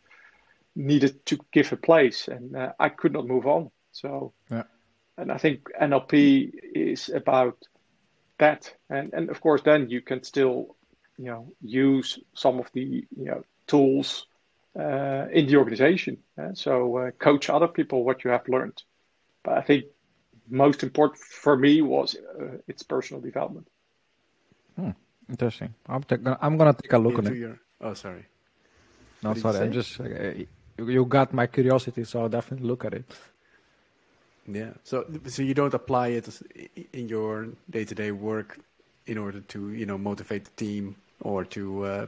Speaker 3: needed to give a place, and uh, I could not move on. So,
Speaker 4: Yeah.
Speaker 3: and I think NLP is about that, and and of course, then you can still, you know, use some of the you know tools uh, in the organization. uh, so uh, coach other people what you have learned. But I think most important for me was uh, its personal development.
Speaker 4: Interesting. I'm ta- I'm gonna take a look on
Speaker 2: Into
Speaker 4: it.
Speaker 2: your oh sorry.
Speaker 4: No,
Speaker 2: what
Speaker 4: sorry. I'm just uh, you you got my curiosity, so I'll definitely look at it.
Speaker 2: Yeah. So so you don't apply it in your day-to-day work in order to, you know, motivate the team or to uh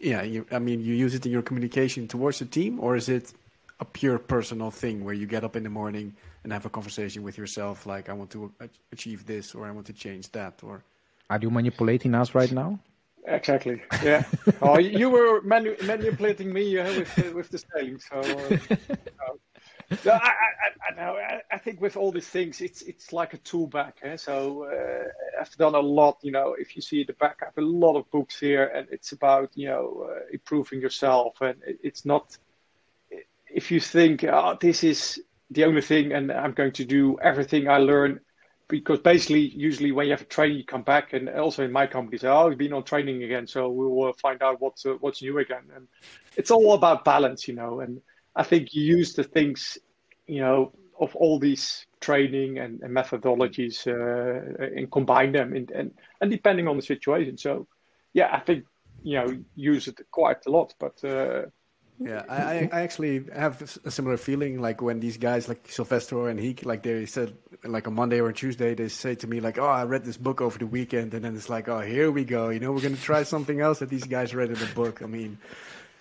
Speaker 2: yeah, you, I mean, you use it in your communication towards the team or is it a pure personal thing where you get up in the morning and have a conversation with yourself like I want to achieve this or I want to change that or
Speaker 4: Are you manipulating us right now?
Speaker 3: Exactly. Yeah. oh, you were manu- manipulating me uh, with uh, with the sailing. So, uh, no. I, I, I- know. I, think with all these things, it's it's like a tool bag. Eh? So uh, I've done a lot. You know, if you see the back, I have a lot of books here, and it's about you know uh, improving yourself. And it, it's not. If you think, oh, this is the only thing, and I'm going to do everything I learn because basically, usually when you have a training, you come back, and also in my company, say, "Oh, you've been on training again, so we will find out what's uh, what's new again." And it's all about balance, you know. And I think you use the things, you know, of all these training and, and methodologies, uh, and combine them, in, and and depending on the situation. So, yeah, I think you know use it quite a lot, but. Uh,
Speaker 2: Yeah, I, I actually have a similar feeling like when these guys like Silvestro and he like they said like on Monday or Tuesday they say to me like oh I read this book over the weekend and then it's like oh here we go you know we're gonna try something else that these guys read in the book I mean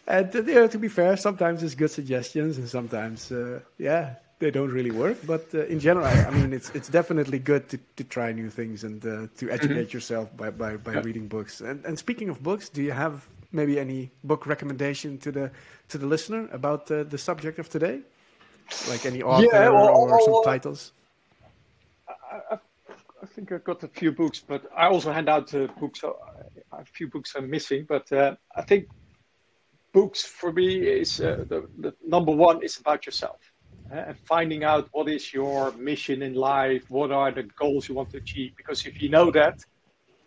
Speaker 2: and uh, yeah, to be fair sometimes it's good suggestions and sometimes uh, yeah they don't really work but uh, in general I, I mean it's it's definitely good to, to try new things and uh, to educate yourself by by, by
Speaker 3: Yeah.
Speaker 2: reading books and and speaking of books do you have maybe any book recommendation to the to the listener about uh, the subject of today? Like any author
Speaker 3: Yeah, well,
Speaker 2: or some
Speaker 3: well,
Speaker 2: titles?
Speaker 3: I, I, I think I've got a few books, but I also hand out uh, books. So I, a few books are missing, but uh, I think books for me is uh, the, the number one is about yourself uh, and finding out what is your mission in life, what are the goals you want to achieve. Because if you know that,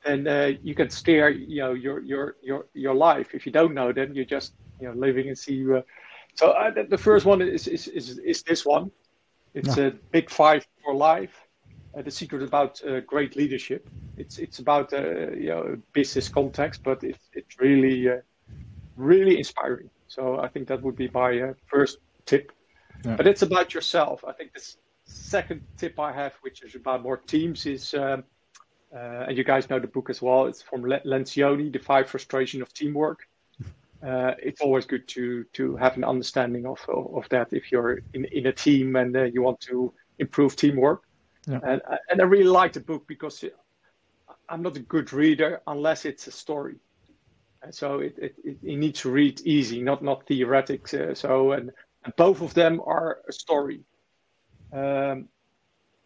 Speaker 3: then uh, you can steer, you know, your your your your life. If you don't know, then you're just you know living and see. Uh, so uh, the, first one is is is, is this one. It's a big five for life. Uh, the secret about uh, great leadership. It's it's about uh, you know business context, but it's it's really uh, really inspiring. So I think that would be my uh, first tip.
Speaker 4: Yeah.
Speaker 3: But it's about yourself. I think the s- second tip I have, which is about more teams, is um, uh, and you guys know the book as well. It's from Le- Lencioni, The Five Frustration of Teamwork. Uh, it's always good to to have an understanding of of, of that if you're in, in a team and uh, you want to improve teamwork.
Speaker 4: Yeah.
Speaker 3: And and I really like the book because I'm not a good reader unless it's a story. So it, it, it, you need to read easy, not not theoretic. Uh, so and, and, both of them are a story. Um,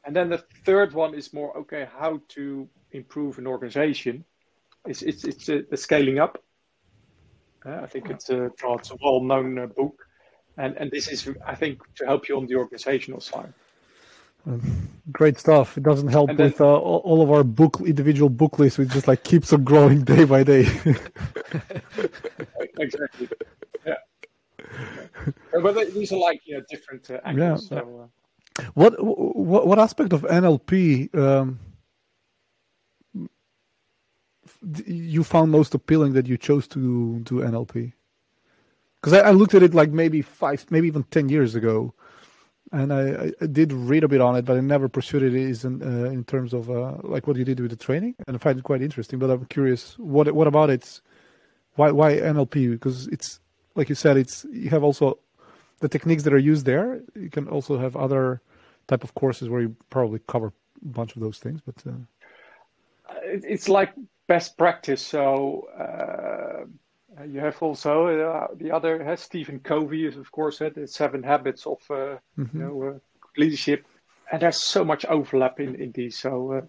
Speaker 3: and then the third one is more okay, how to improve an organization. It's it's it's a, a scaling up. Uh, I think it's a, it's a well-known uh, book, and and this is I think to help you on the organizational side.
Speaker 5: Great stuff. It doesn't help then, with uh, all of our book individual book lists. It just like keeps on growing day by day.
Speaker 3: exactly. Yeah. But these are like you know, different uh, angles. Yeah. So,
Speaker 5: uh... what, what what aspect of NLP um, you found most appealing that you chose to do NLP? Because I, I looked at it like maybe five, maybe even ten years ago and I, I, did read a bit on it, but I never pursued it. Is in, uh, in terms of uh, like what you did with the training, and I find it quite interesting. But I'm curious, what what about it? Why why NLP? Because it's like you said, it's you have also the techniques that are used there. You can also have other type of courses where you probably cover a bunch of those things. But uh...
Speaker 3: it's like best practice. So uh, you have also uh, the other has Stephen Covey is of course uh, the seven habits of uh, mm-hmm. you know uh, leadership, and there's so much overlap in, in these. So, uh,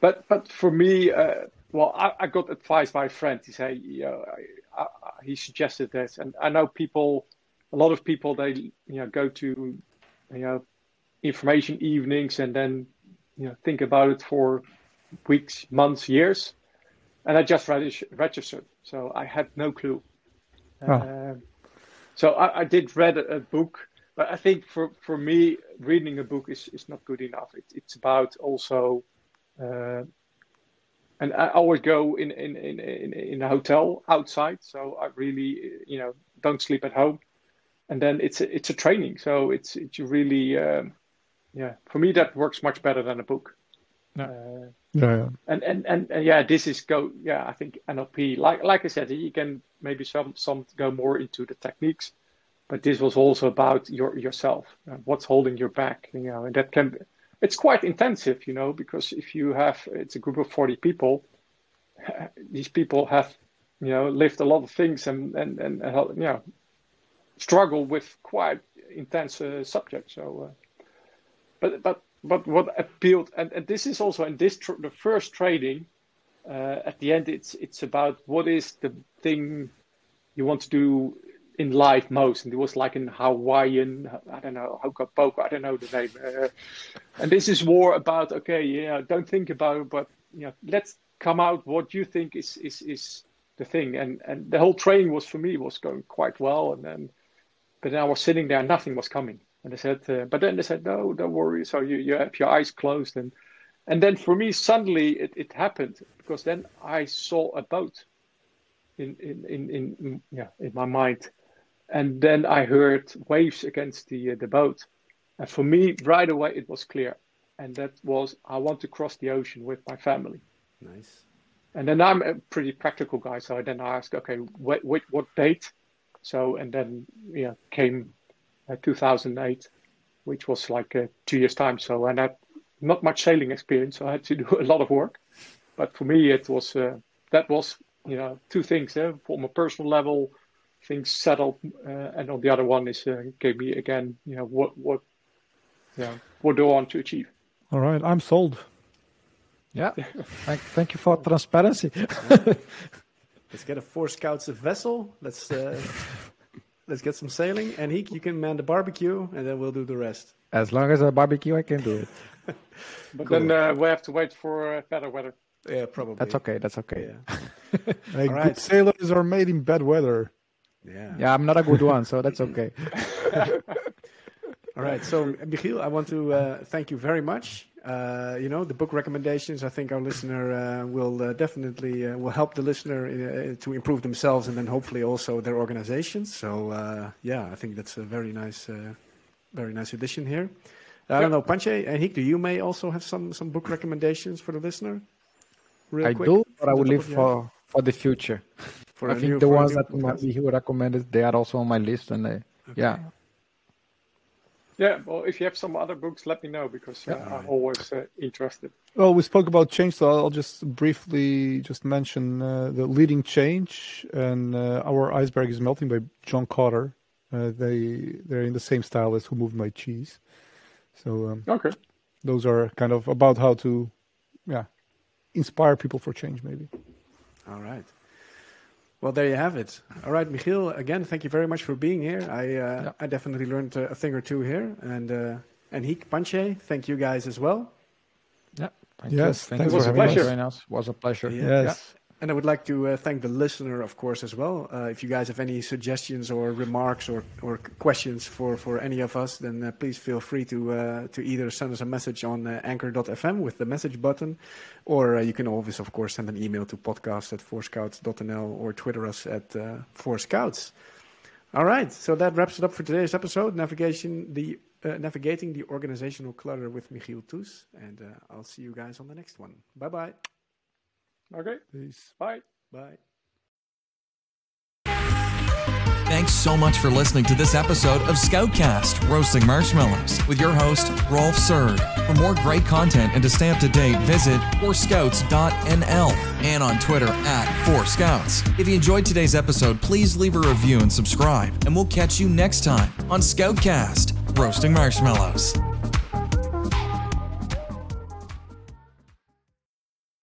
Speaker 3: but but for me, well, I, I, got advice by a friend. He say you know, I, I, he suggested this, and I know people, a lot of people, they you know go to you know information evenings and then you know think about it for weeks, months, years, and I just registered so I had no clue. Oh. Uh, so I, I, did read a, a, book, but I think for, for me, reading a book is, is not good enough. It, it's about also, uh, and I always go in, in, in, in, in a hotel outside. So I really, you know, don't sleep at home. And then it's a, it's a training. So it's, it's really, um, yeah, for me, that works much better than a book.
Speaker 5: No. Uh, yeah, yeah.
Speaker 3: And, and, and and yeah, this is go. Yeah, I think NLP. Like like I said, you can maybe some some go more into the techniques, but this was also about your yourself. Uh, what's holding you back? You know, and that can. It's quite intensive, you know, because if you have it's a group of forty people, these people have, you know, lived a lot of things and and and, and you know, struggle with quite intense uh, subjects. So, uh, but but but what appealed, and, and this is also in this tr- the first trading. Uh, at the end, it's it's about what is the thing you want to do in life most, and it was like in Hawaiian, I don't know, hoka Hokapoka, I don't know the name. Uh, and this is more about okay, yeah, don't think about it, but you know, let's come out what you think is is is the thing. And and the whole training was for me was going quite well, and then but then I was sitting there, nothing was coming. And they said, uh, but then they said, no, don't worry. So you, you have your eyes closed. And, and then for me, suddenly it, it happened because then I saw a boat in, in, in, in, yeah, in my mind. And then I heard waves against the, uh, the boat. And for me, right away, it was clear. And that was, I want to cross the ocean with my family.
Speaker 2: Nice.
Speaker 3: And then I'm a pretty practical guy. So I then I asked, okay, what, what, what date? So, and then, yeah, came 2008, which was like uh, two years time. So and I had not much sailing experience, so I had to do a lot of work. But for me, it was uh, that was you know two things. Uh, from a personal level, things settled, uh, and on the other one is uh, gave me again you know what what yeah what do I want to achieve.
Speaker 5: All right, I'm sold.
Speaker 4: Yeah, thank, thank you for transparency.
Speaker 2: Let's get a four scouts vessel. Let's uh, let's get some sailing. And he, you can man the barbecue, and then we'll do the rest.
Speaker 4: As long as a barbecue, I can do it.
Speaker 3: but cool. then uh, we have to wait for uh, better weather.
Speaker 2: Yeah, probably.
Speaker 4: That's okay. That's okay.
Speaker 2: Yeah.
Speaker 5: hey, All right. Good sailors are made in bad weather.
Speaker 2: Yeah.
Speaker 4: Yeah, I'm not a good one, so that's okay.
Speaker 2: All right. So, Michiel, I want to uh, thank you very much uh, you know the book recommendations. I think our listener uh, will uh, definitely uh, will help the listener uh, to improve themselves and then hopefully also their organizations. So uh, yeah, I think that's a very nice, very nice addition here. I don't know, Panche and Hik, do you may also have some some book recommendations for the listener?
Speaker 4: Real I quick, do, but I will leave for for the future. For I think new, the ones that Michiel recommended, they are also on my list, and okay. yeah.
Speaker 3: Yeah, well, if you have some other books, let me know because uh, I'm always uh, interested.
Speaker 5: Well, we spoke about change, so I'll just briefly just mention uh, the leading change and uh, our iceberg is melting by John Kotter. Uh, they they're in the same style as Who Moved My Cheese. So um,
Speaker 3: Okay.
Speaker 5: those are kind of about how to, yeah, inspire people for change, maybe.
Speaker 2: All right. Well, there you have it. All right, Michiel. Again, thank you very much for being here. I uh,
Speaker 4: Yeah.
Speaker 2: I definitely learned uh, a thing or two here, and uh, and Heek Panche, thank you guys as well.
Speaker 4: Yeah. Thank
Speaker 5: Yes,
Speaker 4: you. Thank
Speaker 5: thanks
Speaker 4: you
Speaker 3: for
Speaker 4: for
Speaker 3: having us.
Speaker 4: joining us. Was a pleasure.
Speaker 2: Yeah. And I would like to uh, thank the listener, of course, as well. Uh, if you guys have any suggestions or remarks or, or questions for, for any of us, then uh, please feel free to uh, to either send us a message on uh, anchor.fm with the message button, or uh, you can always, of course, send an email to podcast at fourscouts.nl or Twitter us at uh, fourscouts. All right, so that wraps it up for today's episode. Navigation the navigating the organizational clutter with Michiel Toes, and I'll see you guys on the next one. Bye bye.
Speaker 3: Okay.
Speaker 5: Peace.
Speaker 3: Bye.
Speaker 2: Bye.
Speaker 1: Thanks so much for listening to this episode of Scoutcast Roasting Marshmallows with your host, Rolf Surd. For more great content and to stay up to date, visit fourscouts.nl and on Twitter at 4scouts. If you enjoyed today's episode, please leave a review and subscribe, and we'll catch you next time on Scoutcast Roasting Marshmallows.